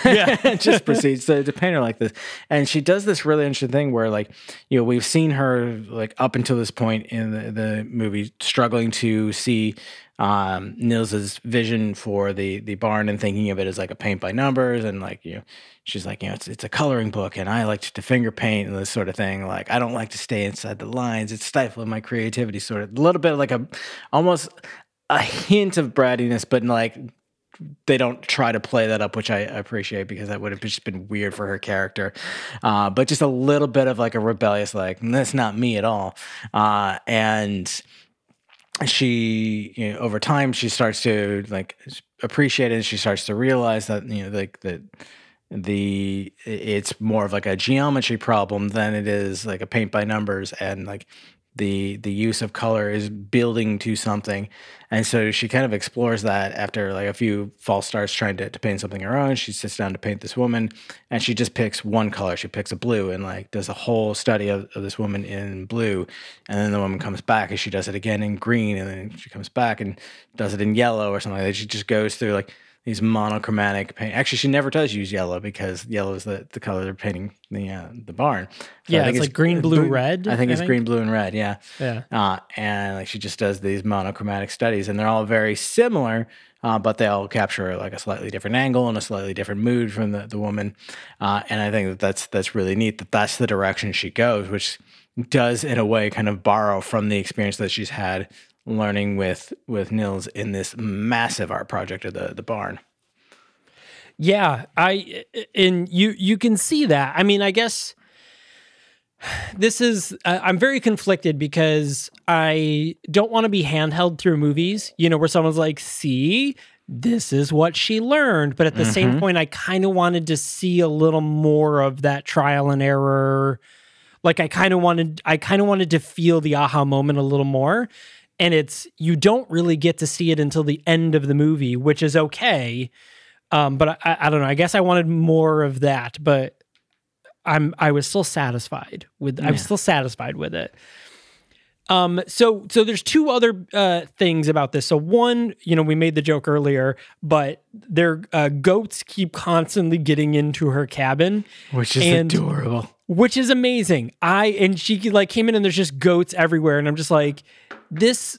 Yeah. Just proceeds to, to paint her like this. And she does this really interesting thing where like you know we've seen her like up until this point in the, the movie struggling to see um nils's vision for the the barn and thinking of it as like a paint by numbers and like you know she's like you know it's, it's a coloring book and i like to finger paint and this sort of thing. Like i don't like to stay inside the lines. It's stifling my creativity sort of a little bit like a almost a hint of brattiness but like they don't try to play that up, which I appreciate because that would have just been weird for her character. Uh, but just a little bit of like a rebellious, like that's not me at all. Uh, and she you know, over time she starts to like appreciate it. She starts to realize that you know like that the it's more of like a geometry problem than it is like a paint by numbers and like the the use of color is building to something. And so she kind of explores that after like a few false starts trying to, to paint something her own. She sits down to paint this woman and she just picks one color. She picks a blue and like does a whole study of, of this woman in blue. And then the woman comes back and she does it again in green and then she comes back and does it in yellow or something like that. She just goes through like these monochromatic paint. Actually, she never does use yellow because yellow is the, the color they're painting the uh, the barn. So yeah, it's, like green, blue, red. I think it's green, blue, and red. Yeah, Yeah. uh, and like she just does these monochromatic studies, and they're all very similar, uh, but they all capture like a slightly different angle and a slightly different mood from the, the woman. Uh, and I think that that's that's really neat that that's the direction she goes, which does in a way kind of borrow from the experience that she's had learning with with Nils in this massive art project of the the barn. Yeah, I and you you can see that. I mean, I guess this is uh, I'm very conflicted because I don't want to be handheld through movies, you know, where someone's like, "See, this is what she learned," but at the same point I kind of wanted to see a little more of that trial and error. Like I kind of wanted I kind of wanted to feel the aha moment a little more. And it's you don't really get to see it until the end of the movie, which is okay. Um, but I, I don't know. I guess I wanted more of that, but I'm I was still satisfied with I'm still satisfied with it. Um, so so there's two other uh, things about this. So one, you know, we made the joke earlier, but their uh, goats keep constantly getting into her cabin, Which is And- adorable. which is amazing. I and she like came in and there's just goats everywhere, and I'm just like, this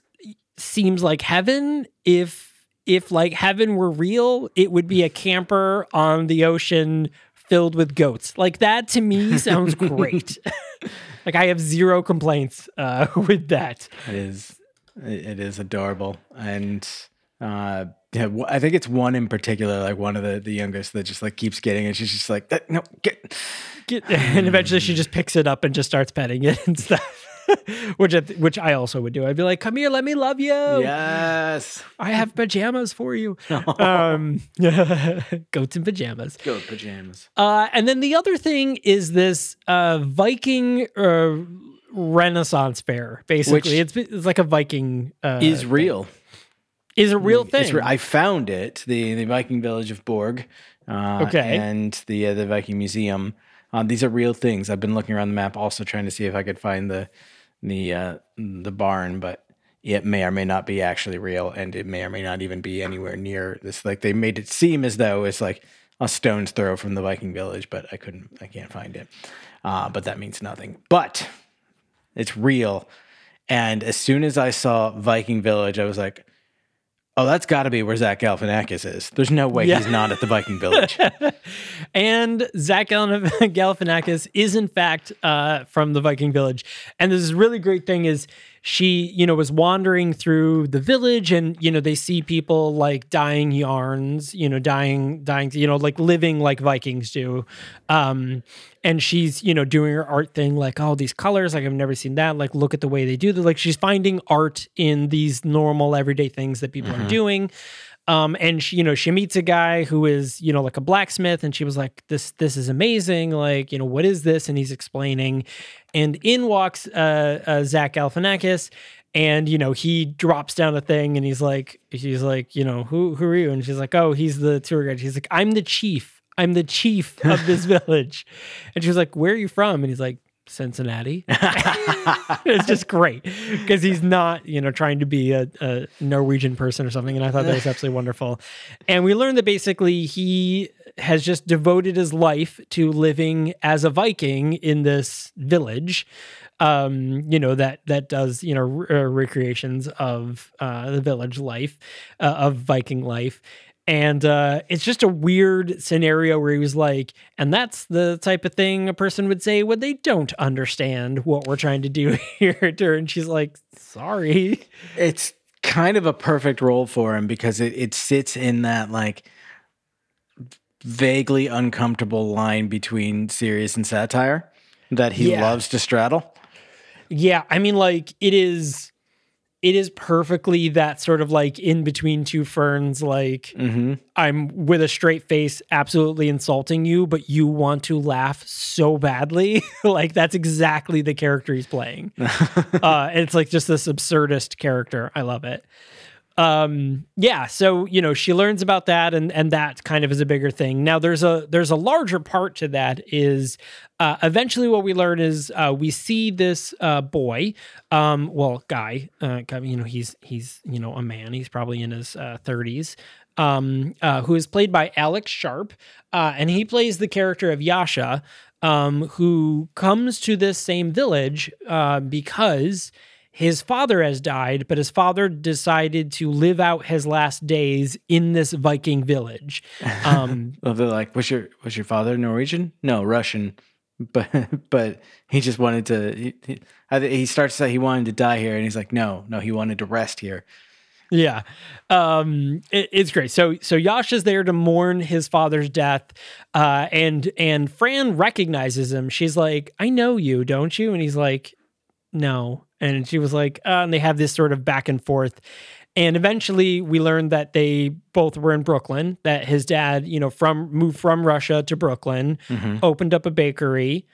seems like heaven. If if like heaven were real, it would be a camper on the ocean filled with goats. Like that to me sounds great. like I have zero complaints uh, with that. It is it is adorable. And uh yeah, I think it's one in particular, like one of the, the youngest that just like keeps getting it. She's just like, "Uh, no, get Get, and eventually she just picks it up and just starts petting it and stuff. which I, which I also would do. I'd be like, "Come here, let me love you." Yes. I have pajamas for you. um, goats in pajamas. Go pajamas. Uh, and then the other thing is this uh, Viking uh, Renaissance fair. Basically, it's, it's like a Viking uh, Is real. is a real thing. I found it, the the Viking village of Borg. Uh, Okay. And the uh, the Viking museum. Uh, these are real things. I've been looking around the map, also trying to see if I could find the the uh, the barn, but it may or may not be actually real, and it may or may not even be anywhere near this. Like they made it seem as though it's like a stone's throw from the Viking village, but I couldn't, I can't find it. Uh, but that means nothing. But it's real. And as soon as I saw Viking Village, I was like, oh, that's got to be where Zach Galifianakis is. There's no way Yeah. he's not at the Viking Village. and Zach Galif- Galifianakis is in fact uh, from the Viking village. And this really great thing is she, you know, was wandering through the village, and you know they see people like dying yarns, you know, dying, dying, you know, like living like Vikings do. Um, and she's, you know, doing her art thing, like, oh, these colors, like I've never seen that. Like, look at the way they do that. Like, she's finding art in these normal everyday things that people are doing. Um, and she, you know, she meets a guy who is, you know, like a blacksmith, and she was like, "This, this is amazing. Like, you know, what is this?" And he's explaining, and in walks uh, uh, Zach Galifianakis, and you know, he drops down a thing, and he's like, he's like, you know, who, who are you? And she's like, oh, he's the tour guide. He's like, I'm the chief. I'm the chief of this village, and she was like, where are you from? And he's like. Cincinnati. it's just great because he's not, you know, trying to be a, a Norwegian person or something. And I thought that was absolutely wonderful. And we learned that basically he has just devoted his life to living as a Viking in this village. Um, you know that that does you know re- uh, recreations of uh, the village life uh, of Viking life, and uh, it's just a weird scenario where he was like, and that's the type of thing a person would say when they don't understand what we're trying to do here. And she's like, sorry. it's kind of a perfect role for him because it, it sits in that like vaguely uncomfortable line between serious and satire that he Yeah. loves to straddle. Yeah, I mean, like it is. It is perfectly that sort of like in between two ferns, like Mm-hmm. I'm with a straight face, absolutely insulting you, but you want to laugh so badly. like that's exactly the character he's playing. uh, and it's like just this absurdist character. I love it. Um, yeah, so you know she learns about that, and and that kind of is a bigger thing. Now there's a there's a larger part to that. Is uh, eventually what we learn is uh, we see this uh, boy, um, well guy, uh, you know he's he's you know a man. He's probably in his uh, thirties um, uh, who is played by Alex Sharp, uh, and he plays the character of Yasha, um, who comes to this same village uh, because his father has died, but his father decided to live out his last days in this Viking village. Um, Well, they're like, was your was your father Norwegian? No, Russian. But but he just wanted to. He, he, he starts to say he wanted to die here, and he's like, no, no, he wanted to rest here. Yeah, um, it- it's great. So so Yasha's there to mourn his father's death, uh, and and Fran recognizes him. She's like, "I know you, don't you?" And he's like, "No." And she was like, uh, and they have this sort of back and forth. And eventually, we learned that they both were in Brooklyn. That his dad, you know, from moved from Russia to Brooklyn, opened up a bakery,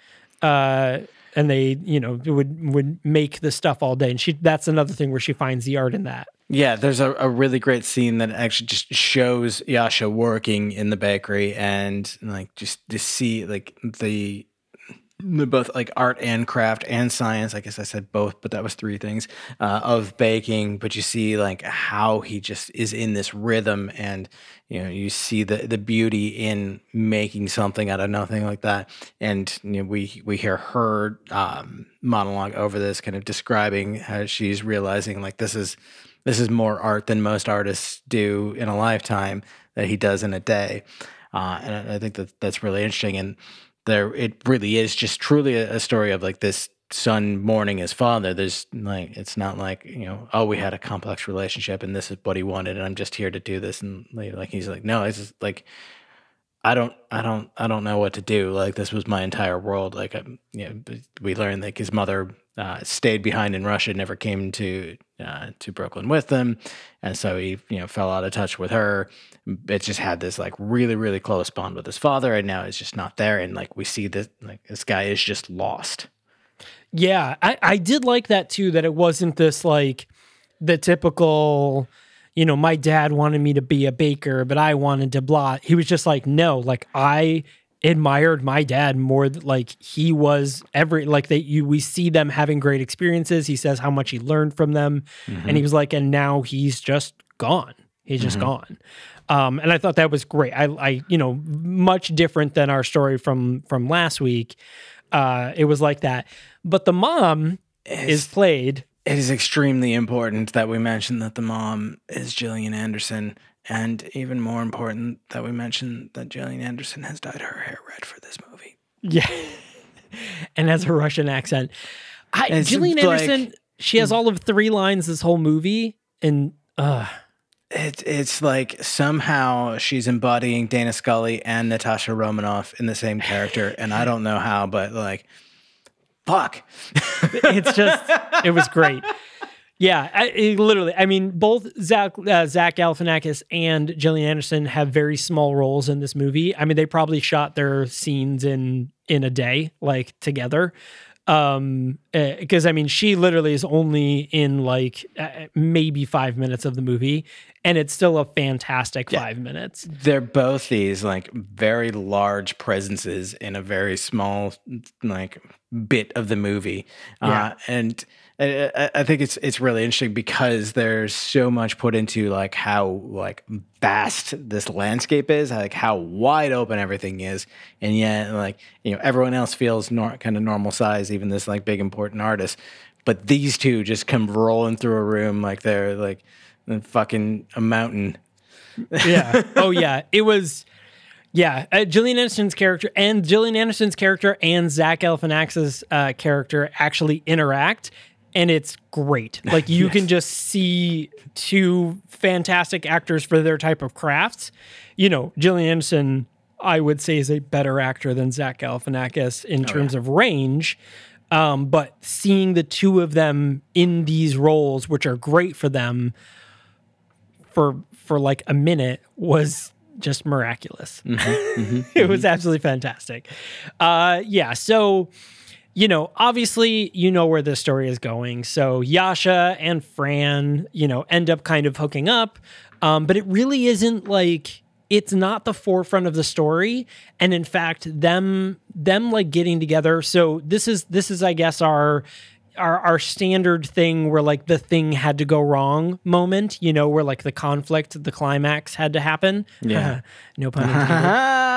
uh, and they, you know, would would make the stuff all day. And she, that's another thing where she finds the art in that. Yeah, there's a, a really great scene that actually just shows Yasha working in the bakery and like just to see like the both like art and craft and science. I guess I said both, but that was three things uh, of baking. But you see like how he just is in this rhythm, and you know you see the the beauty in making something out of nothing like that. And you know, we we hear her um, monologue over this, kind of describing how she's realizing like this is this is more art than most artists do in a lifetime that he does in a day. Uh, and I, I think that that's really interesting. And there, it really is just truly a, a story of like this son mourning his father. There's like, it's not like, you know, oh, we had a complex relationship and this is what he wanted and I'm just here to do this. And like, he's like, no, it's just like, I don't, I don't, I don't know what to do. Like this was my entire world. Like, I'm, you know, we learned like his mother uh, stayed behind in Russia, never came to uh, to Brooklyn with them, and so he, you know, fell out of touch with her. It just had this like really, really close bond with his father, and now it's just not there. And like we see this, like this guy is just lost. Yeah, I, I did like that too, that it wasn't this like the typical, you know, my dad wanted me to be a baker, but I wanted to blah. He was just like, no, like I admired my dad more like he was every like they you we see them having great experiences he says how much he learned from them and he mm-hmm. was like and now he's just gone he's just mm-hmm. gone um and i thought that was great i i you know much different than our story from from last week uh it was like that but the mom is played It is extremely important that we mention that the mom is Gillian Anderson, and even more important that we mention that Gillian Anderson has dyed her hair red for this movie. Yeah. and has a Russian accent. I, It's Gillian like- Anderson, she has all of three lines this whole movie. And uh, It, it's like somehow she's embodying Dana Scully and Natasha Romanoff in the same character, and I don't know how, but like, fuck. it's just, it was great. Yeah, I, it literally. I mean, both Zach uh, Zach Galifianakis and Gillian Anderson have very small roles in this movie. I mean, they probably shot their scenes in in a day, like together. Um, because I mean, she literally is only in like uh, maybe five minutes of the movie, and it's still a fantastic five minutes. They're both these like very large presences in a very small like bit of the movie, Yeah. uh, and I, I- I think it's it's really interesting because there's so much put into like how like vast this landscape is, like how wide open everything is, and yet like you know everyone else feels nor- kind of normal size, even this like big important artist, but these two just come rolling through a room like they're like fucking a mountain. yeah. Oh yeah. It was. Yeah, uh, Gillian Anderson's character and Gillian Anderson's character and Zach Galifianakis' uh, character actually interact, and it's great. Like you can just see two fantastic actors for their type of crafts. You know, Gillian Anderson, I would say, is a better actor than Zach Galifianakis in terms of range. Um, but seeing the two of them in these roles, which are great for them, for for like a minute, was just miraculous. it was absolutely fantastic. Uh, yeah, so you know, obviously, you know where this story is going. So Yasha and Fran, you know, end up kind of hooking up, um, but it really isn't like it's not the forefront of the story. And in fact them them like getting together. So this is this is i guess our our our standard thing where like the thing had to go wrong moment you know where like the conflict the climax had to happen. Yeah. no pun intended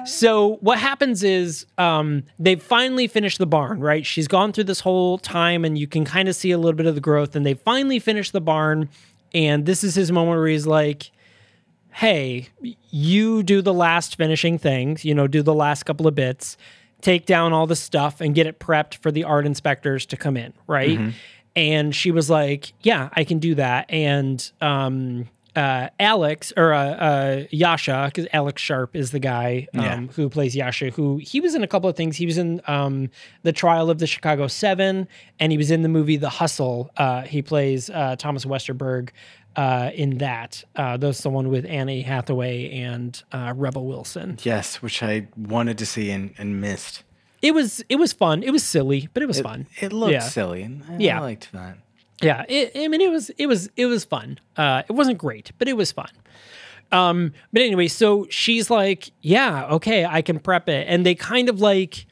so what happens is um, they've finally finished the barn, right? She's gone through this whole time, and you can kind of see a little bit of the growth. And they finally finished the barn, and this is his moment where he's like, "Hey, you do the last finishing things. You know, do the last couple of bits, take down all the stuff, and get it prepped for the art inspectors to come in, right?" And she was like, "Yeah, I can do that." And um, uh, Alex or uh, uh, Yasha, because Alex Sharp is the guy um, Yeah. who plays Yasha. Who he was in a couple of things. He was in um, the Trial of the Chicago Seven, and he was in the movie The Hustle. Uh, he plays uh, Thomas Westerburg uh, in that. Uh, that's the one with Annie Hathaway and uh, Rebel Wilson. Yes, which I wanted to see and, and missed. It was it was fun. It was silly, but it was fun. It looked Yeah. silly, and I Yeah. liked that. Yeah, it, I mean, it was it was it was fun. Uh, it wasn't great, but it was fun. Um, but anyway, so she's like, "Yeah, okay, I can prep it," and they kind of like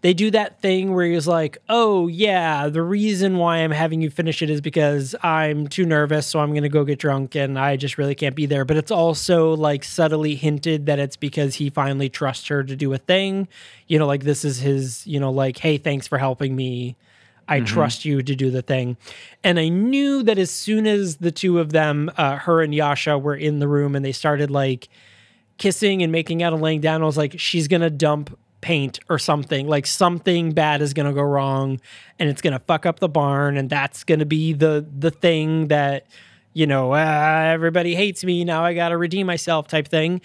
they do that thing where he's like, "Oh yeah, the reason why I'm having you finish it is because I'm too nervous, so I'm gonna go get drunk, and I just really can't be there." But it's also like subtly hinted that it's because he finally trusts her to do a thing. You know, like this is his, you know, like, "Hey, thanks for helping me." I trust you to do the thing. And I knew that as soon as the two of them, uh, her and Yasha, were in the room and they started like kissing and making out and laying down, I was like, she's going to dump paint or something. Like something bad is going to go wrong and it's going to fuck up the barn. And that's going to be the, the thing that, you know, ah, everybody hates me. Now I got to redeem myself type thing.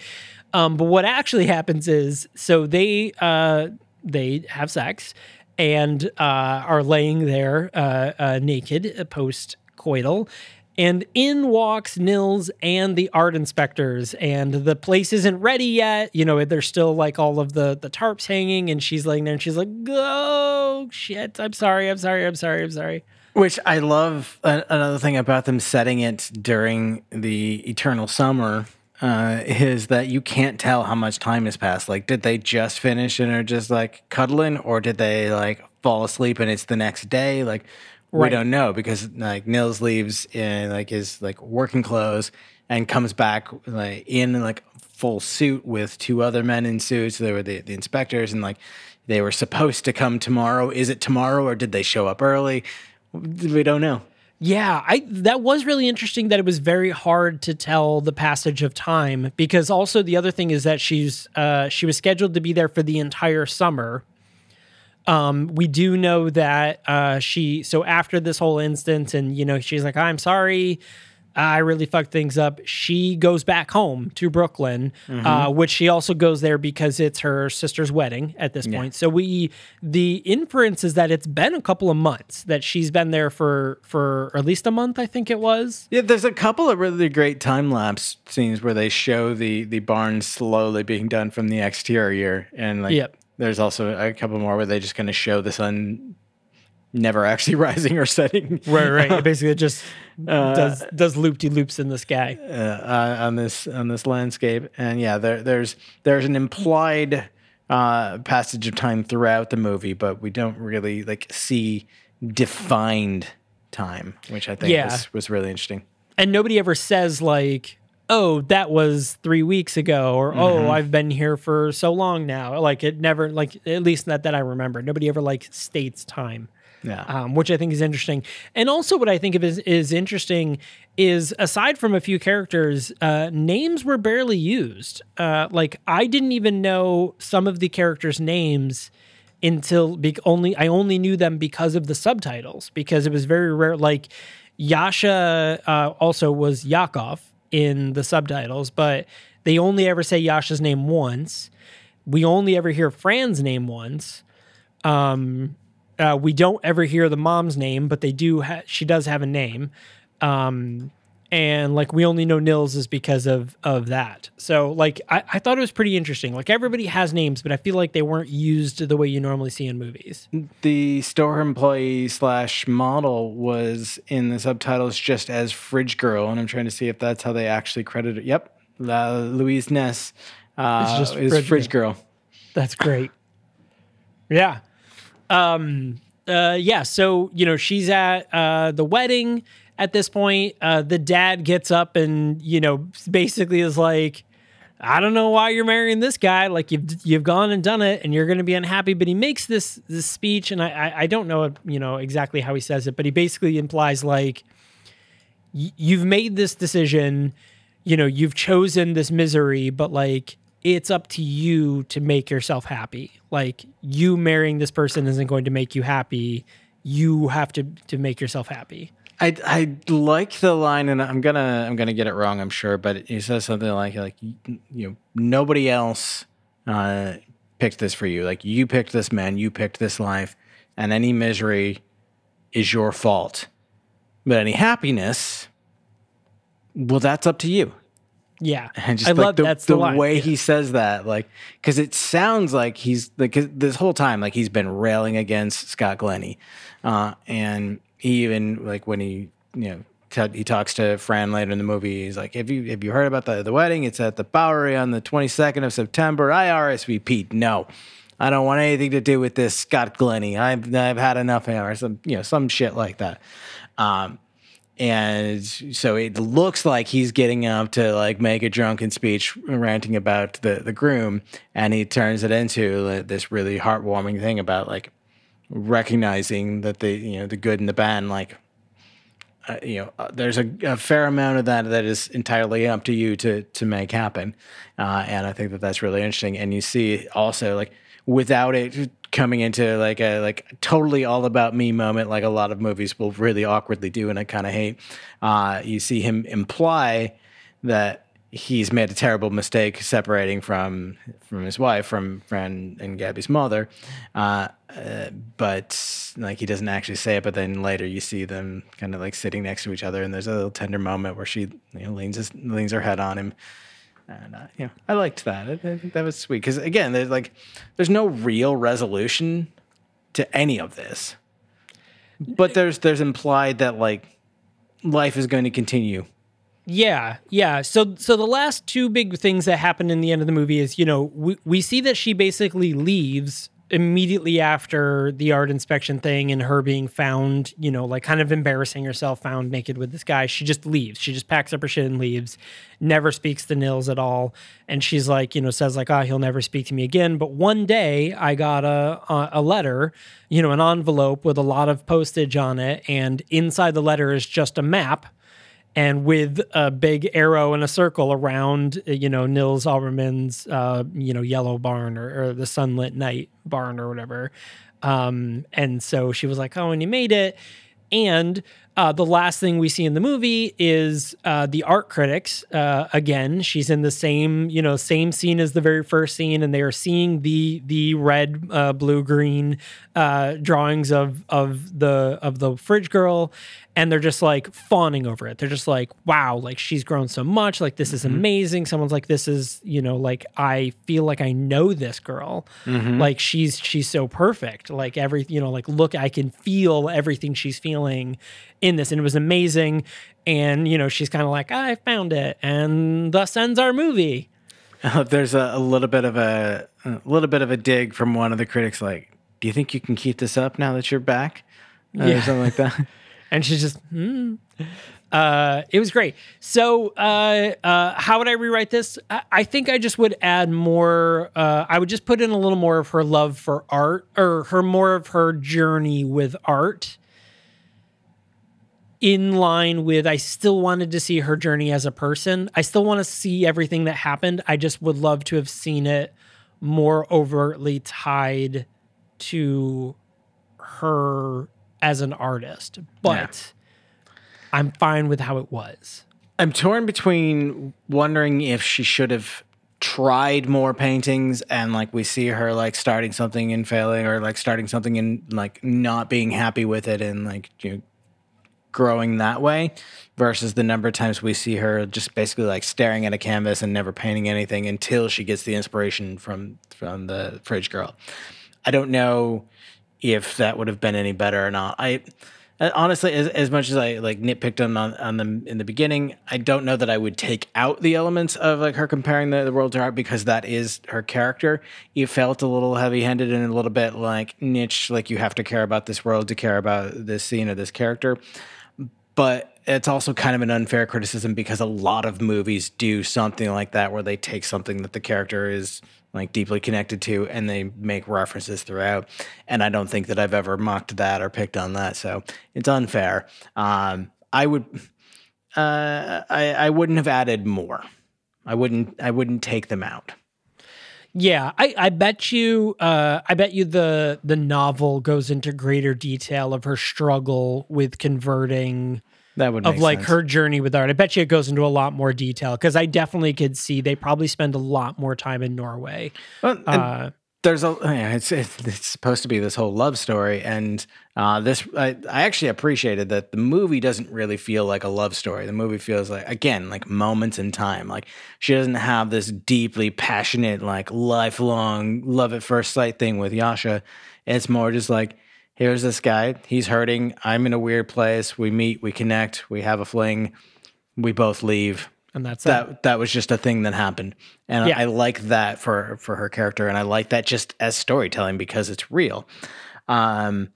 Um, but what actually happens is, so they, uh, they have sex and uh, are laying there uh, uh, naked post coital. And in walks Nils and the art inspectors, and the place isn't ready yet. You know, there's still like all of the the tarps hanging, and she's laying there, and she's like, "Oh shit! I'm sorry, I'm sorry, I'm sorry, I'm sorry." Which I love. Uh, another thing about them setting it during the eternal summer uh, is that you can't tell how much time has passed. Like, did they just finish and are just like cuddling, or did they like fall asleep and it's the next day? Like, we don't know because like Nils leaves in like his like working clothes and comes back like in like full suit with two other men in suits. They were the, the inspectors and like they were supposed to come tomorrow. Is it tomorrow or did they show up early? We don't know. Yeah, I that was really interesting that it was very hard to tell the passage of time because also the other thing is that she's uh she was scheduled to be there for the entire summer. Um we do know that uh she so after this whole instance and you know she's like I'm sorry I really fucked things up. She goes back home to Brooklyn, uh, which she also goes there because it's her sister's wedding at this point. So we, the inference is that it's been a couple of months that she's been there for for at least a month. I think it was. Yeah, there's a couple of really great time lapse scenes where they show the the barn slowly being done from the exterior, and like Yep. there's also a couple more where they just kind of show the sun never actually rising or setting Right, right. It basically just does does loop de loops in the sky. uh, uh, on this on this landscape, and yeah, there there's there's an implied uh, passage of time throughout the movie, but we don't really like see defined time, which I think Yeah. was, was really interesting. and nobody ever says like oh that was three weeks ago or oh i've been here for so long now like it never like at least not that i remember nobody ever like states time Yeah. um, which i think is interesting and also what i think of is, is interesting is aside from a few characters uh, names were barely used uh, like i didn't even know some of the characters names until be- only I only knew them because of the subtitles because it was very rare. Like Yasha uh, also was Yakov in the subtitles, but they only ever say Yasha's name once. We only ever hear Fran's name once. Um, Uh, we don't ever hear the mom's name, but they do. Ha- she does have a name, um, and like we only know Nils is because of of that. So like I, I thought it was pretty interesting. Like everybody has names, but I feel like they weren't used the way you normally see in movies. The store employee slash model was in the subtitles just as Fridge Girl, and I'm trying to see if that's how they actually credit it. Yep, uh, Louise Ness uh, It's just is Fridge Fridge Girl. That's great. yeah. Um uh yeah, so you know, she's at uh the wedding at this point. Uh the dad gets up and, you know, basically is like I don't know why you're marrying this guy. Like you've you've gone and done it, and you're going to be unhappy. But he makes this this speech, and I I, I don't know you know exactly how he says it, but he basically implies like you've made this decision, you know, you've chosen this misery, but like it's up to you to make yourself happy. Like you marrying this person isn't going to make you happy. You have to to make yourself happy. I I like the line, and I'm gonna I'm gonna get it wrong, I'm sure, but he says something like like you, know nobody else uh, picked this for you. Like you picked this man, you picked this life, and any misery is your fault. But any happiness, well, that's up to you. Yeah, And just I like love the, that's the, the, way Yeah. he says that, like, because it sounds like he's like this whole time, like he's been railing against Scott Glennie, uh, and he even like when he you know t- he talks to Fran later in the movie, he's like, "Have you have you heard about the the wedding? It's at the Bowery on the twenty second of September. I RSVP. No." I don't want anything to do with this Scott Glennie. I've I've had enough of him, or some you know some shit like that. Um, and so it looks like he's getting up to like make a drunken speech ranting about the the groom. And he turns it into this really heartwarming thing about like recognizing that the you know the good and the bad and like uh, you know uh, there's a, a fair amount of that that is entirely up to you to to make happen. Uh, and i think that that's really interesting. And you see also like without it coming into like a like totally all about me moment like a lot of movies will really awkwardly do and i kind of hate. Uh, you see him imply that he's made a terrible mistake separating from from his wife from Fran and Gabby's mother. Uh, uh, but like he doesn't actually say it but then later you see them kind of like sitting next to each other and there's a little tender moment where she you know leans his, leans her head on him and uh, you know, I liked that. I, think that was sweet because again, there's like, there's no real resolution to any of this, but there's there's implied that like life is going to continue. Yeah, yeah. So so the last two big things that happen in the end of the movie is, you know, we, we see that she basically leaves immediately after the art inspection thing and her being found, you know, like kind of embarrassing herself, found naked with this guy. She just leaves. She just packs up her shit and leaves, never speaks to Nils at all. And she's like, you know, says like, ah, he'll never speak to me again. But one day I got a, a, a letter, you know, an envelope with a lot of postage on it. And inside the letter is just a map and with a big arrow and a circle around, you know, Nils Alberman's, uh, you know, yellow barn or, or the sunlit night barn or whatever. Um, and so she was like, oh, and you made it. And uh, the last thing we see in the movie is uh, the art critics. Uh, again, she's in the same, you know, same scene as the very first scene, and they are seeing the the red, uh, blue, green uh, drawings of of the of the fridge girl, and they're just like fawning over it. They're just like, wow, like she's grown so much. Like this is amazing. Someone's like, this is, you know, like I feel like I know this girl. Like she's she's so perfect. Like every, you know, like look, I can feel everything she's feeling in this, and it was amazing. And you know, she's kind of like, I found it, and thus ends our movie. there's a, a little bit of a, a little bit of a dig from one of the critics, like, "Do you think you can keep this up now that you're back?" Uh, Yeah. or something like that. and she's just hmm. uh it was great. So uh uh how would i rewrite this? I, I think i just would add more uh i would just put in a little more of her love for art or her more of her journey with art in line with i still wanted to see her journey as a person. I still want to see everything that happened. I just would love to have seen it more overtly tied to her as an artist but i'm fine with how it was. I'm torn between wondering if she should have tried more paintings and like we see her like starting something and failing or like starting something and like not being happy with it and like you know, growing that way versus the number of times we see her just basically like staring at a canvas and never painting anything until she gets the inspiration from from the fridge girl. I don't know if that would have been any better or not. I uh, honestly as, as much as i like nitpicked on on them in the beginning i don't know that i would take out the elements of like her comparing the, the world to art because that is her character. It felt a little heavy-handed and a little bit like niche like you have to care about this world to care about this scene or this character. But it's also kind of an unfair criticism because a lot of movies do something like that where they take something that the character is like deeply connected to and they make references throughout. And i don't think that i've ever mocked that or picked on that. So it's unfair. Um, i would uh, I, I wouldn't have added more. I wouldn't i wouldn't take them out. Yeah, I, I bet you uh, I bet you the the novel goes into greater detail of her struggle with converting that would of like sense. her journey with art. I bet you it goes into a lot more detail because I definitely could see they probably spend a lot more time in Norway. Well, Uh, there's a yeah, it's, it's it's supposed to be this whole love story and uh, this I, I actually appreciated that the movie doesn't really feel like a love story the movie feels like again like moments in time like she doesn't have this deeply passionate like lifelong love at first sight thing with yasha it's more just like here's this guy. He's hurting. I'm in a weird place. We meet. We connect. We have a fling. We both leave. And that's that. that that was just a thing that happened. And Yeah. I, I like that for for her character. And i like that just as storytelling because it's real. Um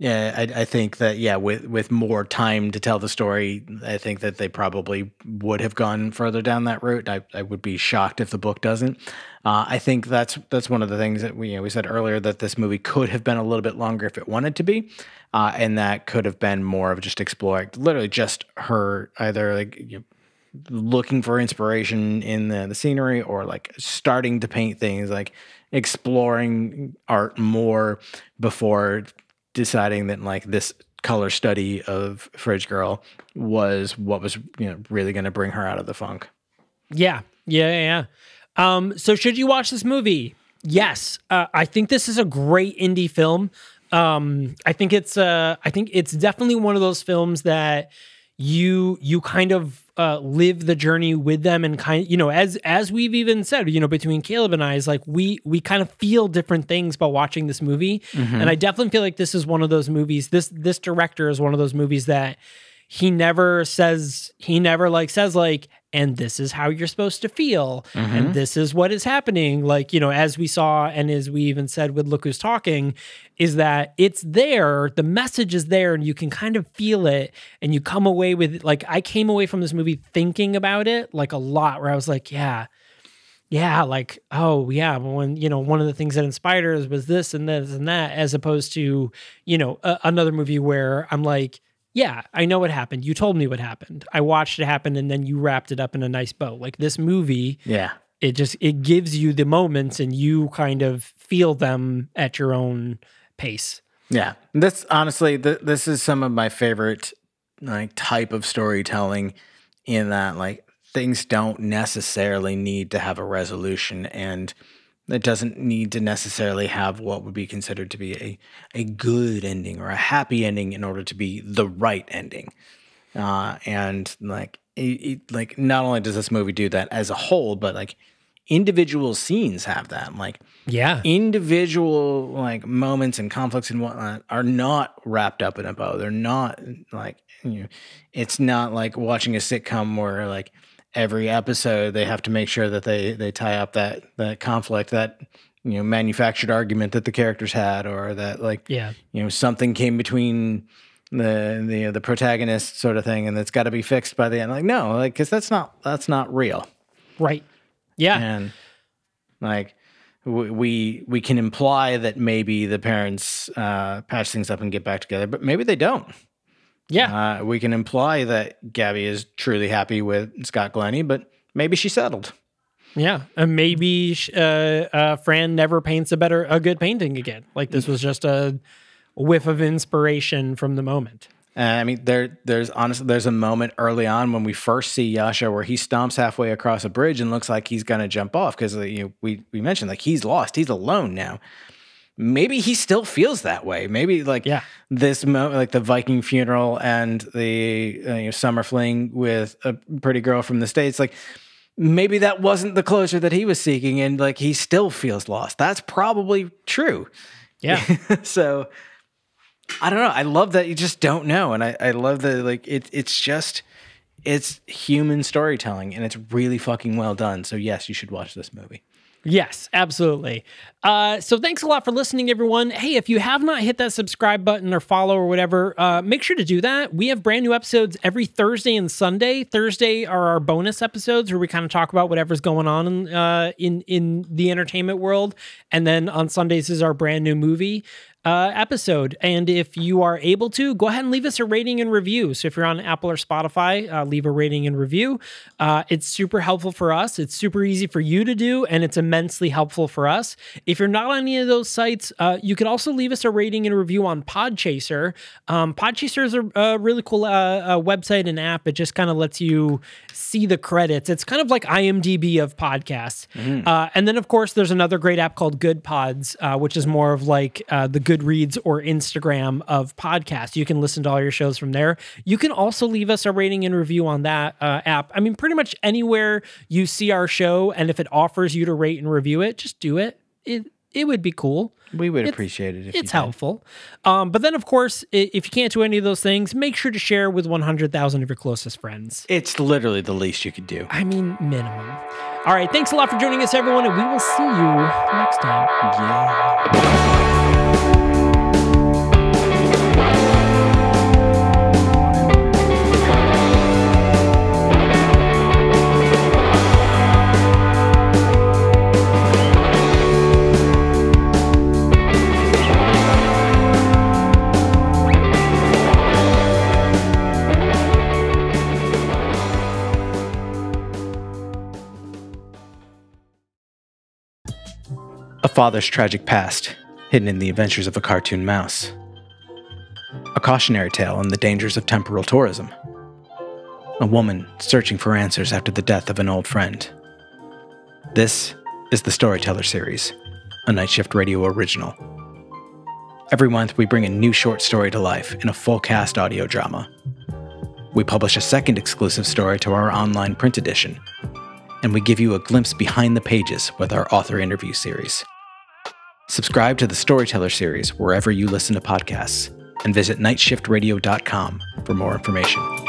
yeah I, I think that yeah with with more time to tell the story i think that they probably would have gone further down that route. I, I would be shocked if the book doesn't uh, i think that's that's one of the things that we you know, we said earlier that this movie could have been a little bit longer if it wanted to be uh, and that could have been more of just exploring literally just her either like you know, looking for inspiration in the, the scenery or like starting to paint things like exploring art more before deciding that like this color study of fridge girl was what was you know really going to bring her out of the funk Yeah, yeah, yeah. Um, so should you watch this movie? Yes, uh, I think this is a great indie film. Um, I think it's uh, I think it's definitely one of those films that you you kind of uh, live the journey with them and kind you know as as we've even said you know between Caleb and I is like we we kind of feel different things by watching this movie and I definitely feel like this is one of those movies this this director is one of those movies that he never says he never like says like and this is how you're supposed to feel and mm-hmm. this is what is happening. Like you know as we saw and as we even said with look who's talking is that it's there the message is there and you can kind of feel it and you come away with like i came away from this movie thinking about it like a lot where i was like yeah yeah like oh yeah when you know one of the things that inspired us was this and this and that as opposed to you know a, another movie where i'm like yeah, I know what happened. You told me what happened. I watched it happen and then you wrapped it up in a nice bow. Like this movie, yeah it just it gives you the moments and you kind of feel them at your own pace. Yeah, this honestly, th- this is some of my favorite like type of storytelling. In that, like things don't necessarily need to have a resolution, and it doesn't need to necessarily have what would be considered to be a a good ending or a happy ending in order to be the right ending. Uh, and like, it, it, like not only does this movie do that as a whole, but like individual scenes have that. Like Yeah. individual like moments and conflicts and whatnot are not wrapped up in a bow. They're not like you know, it's not like watching a sitcom where like every episode they have to make sure that they they tie up that that conflict that you know manufactured argument that the characters had or that like Yeah. you know something came between the the the protagonist sort of thing and that's got to be fixed by the end like no like cuz that's not that's not real Right. Yeah. and like we we can imply that maybe the parents uh, patch things up and get back together, but maybe they don't. Yeah. Uh, we can imply that Gabby is truly happy with Scott Glennie, but maybe she settled. Yeah. And maybe uh, uh, Fran never paints a better, a good painting again. Like this was just a whiff of inspiration from the moment. Uh, I mean, there, there's honestly, there's a moment early on when we first see Yasha where he stomps halfway across a bridge and looks like he's gonna jump off because you know, we we mentioned like he's lost, he's alone now. Maybe he still feels that way. Maybe like Yeah. this moment, like the Viking funeral and the uh, you know, summer fling with a pretty girl from the states, like maybe that wasn't the closure that he was seeking, and like he still feels lost. That's probably true. Yeah. so I don't know. I love that you just don't know, and I, I love that like it. It's just it's human storytelling, and it's really fucking well done. So yes, you should watch this movie. Yes, absolutely. Uh, so thanks a lot for listening, everyone. Hey, if you have not hit that subscribe button or follow or whatever, uh, make sure to do that. We have brand new episodes every Thursday and Sunday. Thursday are our bonus episodes where we kind of talk about whatever's going on in uh, in in the entertainment world, and then on Sundays is our brand new movie uh, episode. And if you are able to, go ahead and leave us a rating and review. So if you're on Apple or Spotify, uh, leave a rating and review. Uh, it's super helpful for us. It's super easy for you to do, and it's immensely helpful for us. If you're not on any of those sites, uh, you can also leave us a rating and review on Podchaser. Um, Podchaser is a, a really cool uh, uh, website and app. It just kind of lets you see the credits. It's kind of like IMDb of podcasts. Uh, and then, of course, there's another great app called Good Pods, uh, which is more of like uh, the Goodreads or Instagram of podcasts. You can listen to all your shows from there. You can also leave us a rating and review on that uh, app. I mean, pretty much anywhere you see our show, and if it offers you to rate and review it, just do it. It it would be cool. We would It's- appreciate it. If you It's helpful. Um, but then, of course, if you can't do any of those things, make sure to share with 100,000 of your closest friends. It's literally the least you could do. I mean, minimum. All right. Thanks a lot for joining us, everyone, and we will see you next time. Yeah. A father's tragic past, hidden in the adventures of a cartoon mouse. A cautionary tale on the dangers of temporal tourism. A woman searching for answers after the death of an old friend. This is the Storyteller series, a Night Shift Radio original. Every month, we bring a new short story to life in a full cast audio drama. We publish a second exclusive story to our online print edition, and we give you a glimpse behind the pages with our author interview series. Subscribe to the Storyteller series wherever you listen to podcasts and visit nightshiftradio.com for more information.